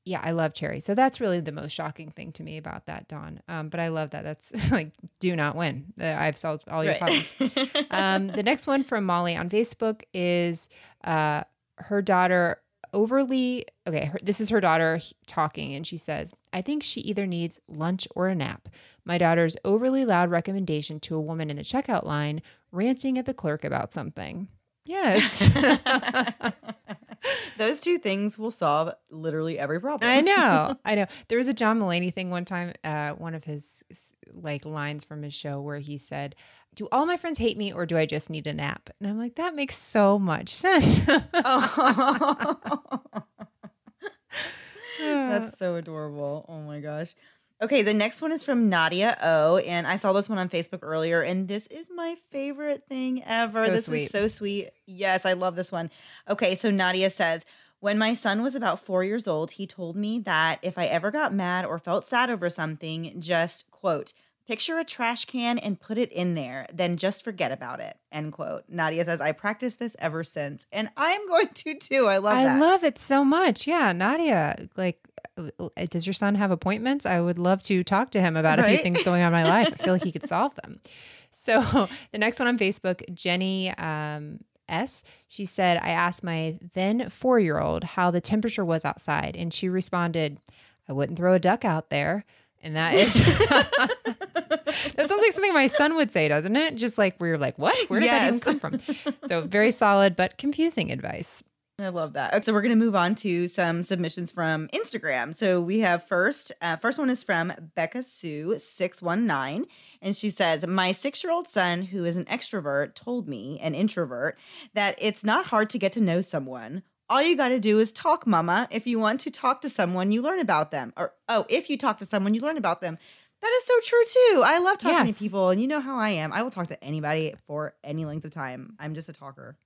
Yeah, I love cherry. So that's really the most shocking thing to me about that, Dawn. Um, but I love that. That's like, do not win. Uh, I've solved all your problems. Um, the next one from Molly on Facebook is uh, her daughter overly okay. Her, this is her daughter talking, and she says, "I think she either needs lunch or a nap." My daughter's overly loud recommendation to a woman in the checkout line ranting at the clerk about something. Yes. Those two things will solve literally every problem. I know. I know. There was a John Mulaney thing one time, uh, one of his like lines from his show where he said, Do all my friends hate me or do I just need a nap? And I'm like, that makes so much sense. Oh. That's so adorable. Oh my gosh. Okay, the next one is from Nadia O, and I saw this one on Facebook earlier, and this is my favorite thing ever. So this sweet. is so sweet. Yes, I love this one. Okay, so Nadia says, when my son was about four years old, he told me that if I ever got mad or felt sad over something, just quote, picture a trash can and put it in there, then just forget about it. End quote. Nadia says, I practiced this ever since, and I'm going to too. I love I that. love it so much. Yeah, Nadia, like, uh, does your son have appointments? I would love to talk to him about a few things going on in my life. I feel like he could solve them. So the next one on Facebook, Jenny um, S. She said, I asked my then four year old how the temperature was outside, and she responded, I wouldn't throw a duck out there. And that is that sounds like something my son would say, doesn't it? Just like we're like, what? Where did that even come from? So very solid but confusing advice. I love that. Okay, so we're going to move on to some submissions from Instagram. So we have first, uh, first one is from Becca Sue six one nine, and she says, "My six year old son, who is an extrovert, told me, an introvert, that it's not hard to get to know someone. All you got to do is talk, Mama. If you want to talk to someone, you learn about them. Or oh, if you talk to someone, you learn about them." That is so true too. I love talking Yes. to people, and you know how I am. I will talk to anybody for any length of time. I'm just a talker.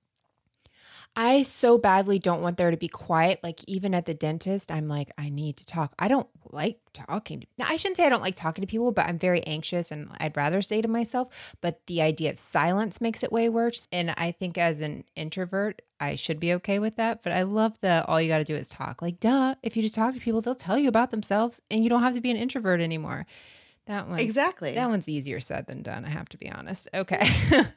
I so badly don't want there to be quiet. Like even at the dentist, I'm like, I need to talk. I don't like talking. Now, I shouldn't say I don't like talking to people, but I'm very anxious and I'd rather say to myself. But the idea of silence makes it way worse. And I think as an introvert, I should be okay with that. But I love the all you got to do is talk. Like, duh, if you just talk to people, they'll tell you about themselves and you don't have to be an introvert anymore. That one Exactly. That one's easier said than done. I have to be honest. Okay.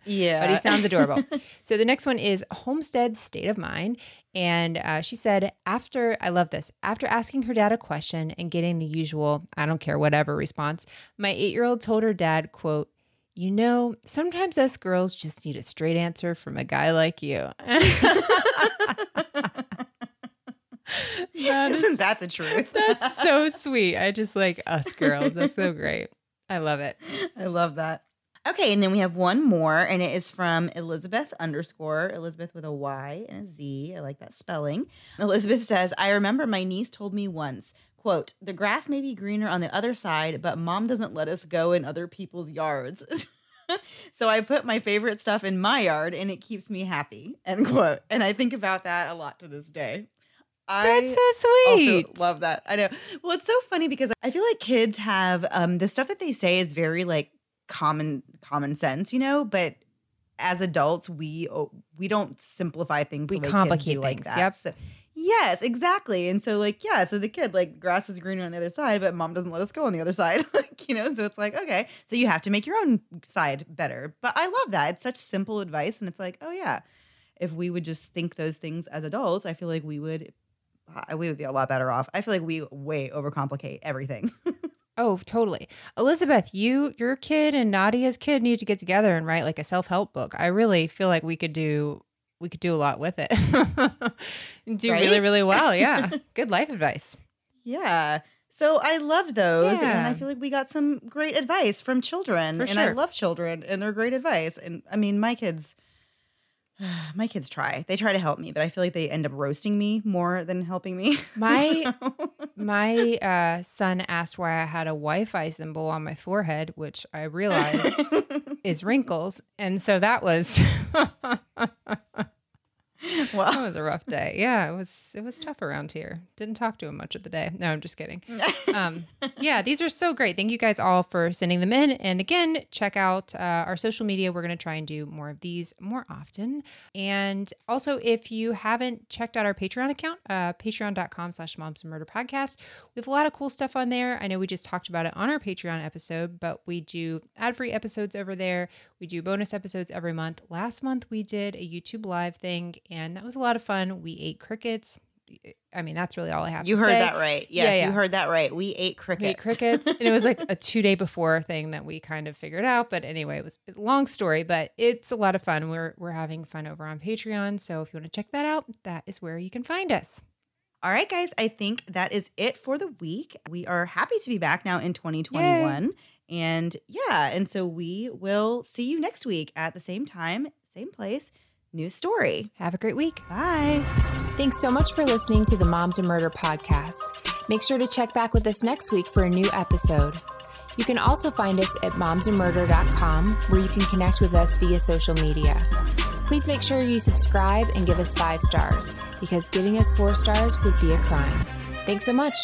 Yeah. but he sounds adorable. so the next one is Homestead State of Mind. And uh, she said, after, I love this, after asking her dad a question and getting the usual, I don't care, whatever response, my eight year old told her dad, quote, you know, sometimes us girls just need a straight answer from a guy like you. That is Isn't that the truth? that's so sweet. I just like us girls. That's so great. I love it. I love that. Okay, and then we have one more, and it is from Elizabeth underscore Elizabeth with a Y and a Z. I like that spelling. Elizabeth says, I remember my niece told me once, quote, the grass may be greener on the other side, but mom doesn't let us go in other people's yards. so I put my favorite stuff in my yard and it keeps me happy. End quote. And I think about that a lot to this day. I That's so sweet. also love that. I know. Well, it's so funny because I feel like kids have um the stuff that they say is very like common common sense, you know, but as adults, we we don't simplify things. We the way kids complicate do like things, that. yep. So, yes, exactly. And so, like, yeah, so the kid like grass is greener on the other side, but mom doesn't let us go on the other side. like, you know, so it's like okay, so you have to make your own side better. But I love that. It's such simple advice, and it's like, oh yeah, if we would just think those things as adults, I feel like we would we would be a lot better off. I feel like we way overcomplicate everything. Oh, totally. Elizabeth, you your kid and Nadia's kid need to get together and write like a self-help book. I really feel like we could do we could do a lot with it. do really, Right? really well. Yeah. Good life advice. yeah. So I loved those, and I feel like we got some great advice from children, For and I love children, and they're great advice. And I mean, my kids, my kids try. They try to help me, but I feel like they end up roasting me more than helping me. My- So- My uh, son asked why I had a Wi-Fi symbol on my forehead, which I realized is wrinkles, and so that was that well, was a rough day. Yeah, it was it was tough around here. Didn't talk to him much of the day. No, I'm just kidding. um, yeah, these are so great. Thank you guys all for sending them in. And again, check out uh, our social media. We're going to try and do more of these more often. And also, if you haven't checked out our Patreon account, uh, patreon.com slash moms and murder podcast, we have a lot of cool stuff on there. I know we just talked about it on our Patreon episode, but we do ad free episodes over there. We do bonus episodes every month. Last month, we did a YouTube live thing, and that was a lot of fun. We ate crickets. I mean, that's really all I have you heard say. that right. Yes, yeah. you heard that right. We ate We crickets. ate crickets, and it was like a two day before thing that we kind of figured out. But anyway, it was a long story, but it's a lot of fun. We're we're having fun over on Patreon, so if you want to check that out, that is where you can find us. All right, guys, I think that is it for the week. We are happy to be back now in 2021. And yeah, and so we will see you next week at the same time, same place, new story. Have a great week. Bye. Thanks so much for listening to the Moms and Murder podcast. Make sure to check back with us next week for a new episode. You can also find us at momsandmurder.com where you can connect with us via social media. Please make sure you subscribe and give us five stars because giving us four stars would be a crime. Thanks so much.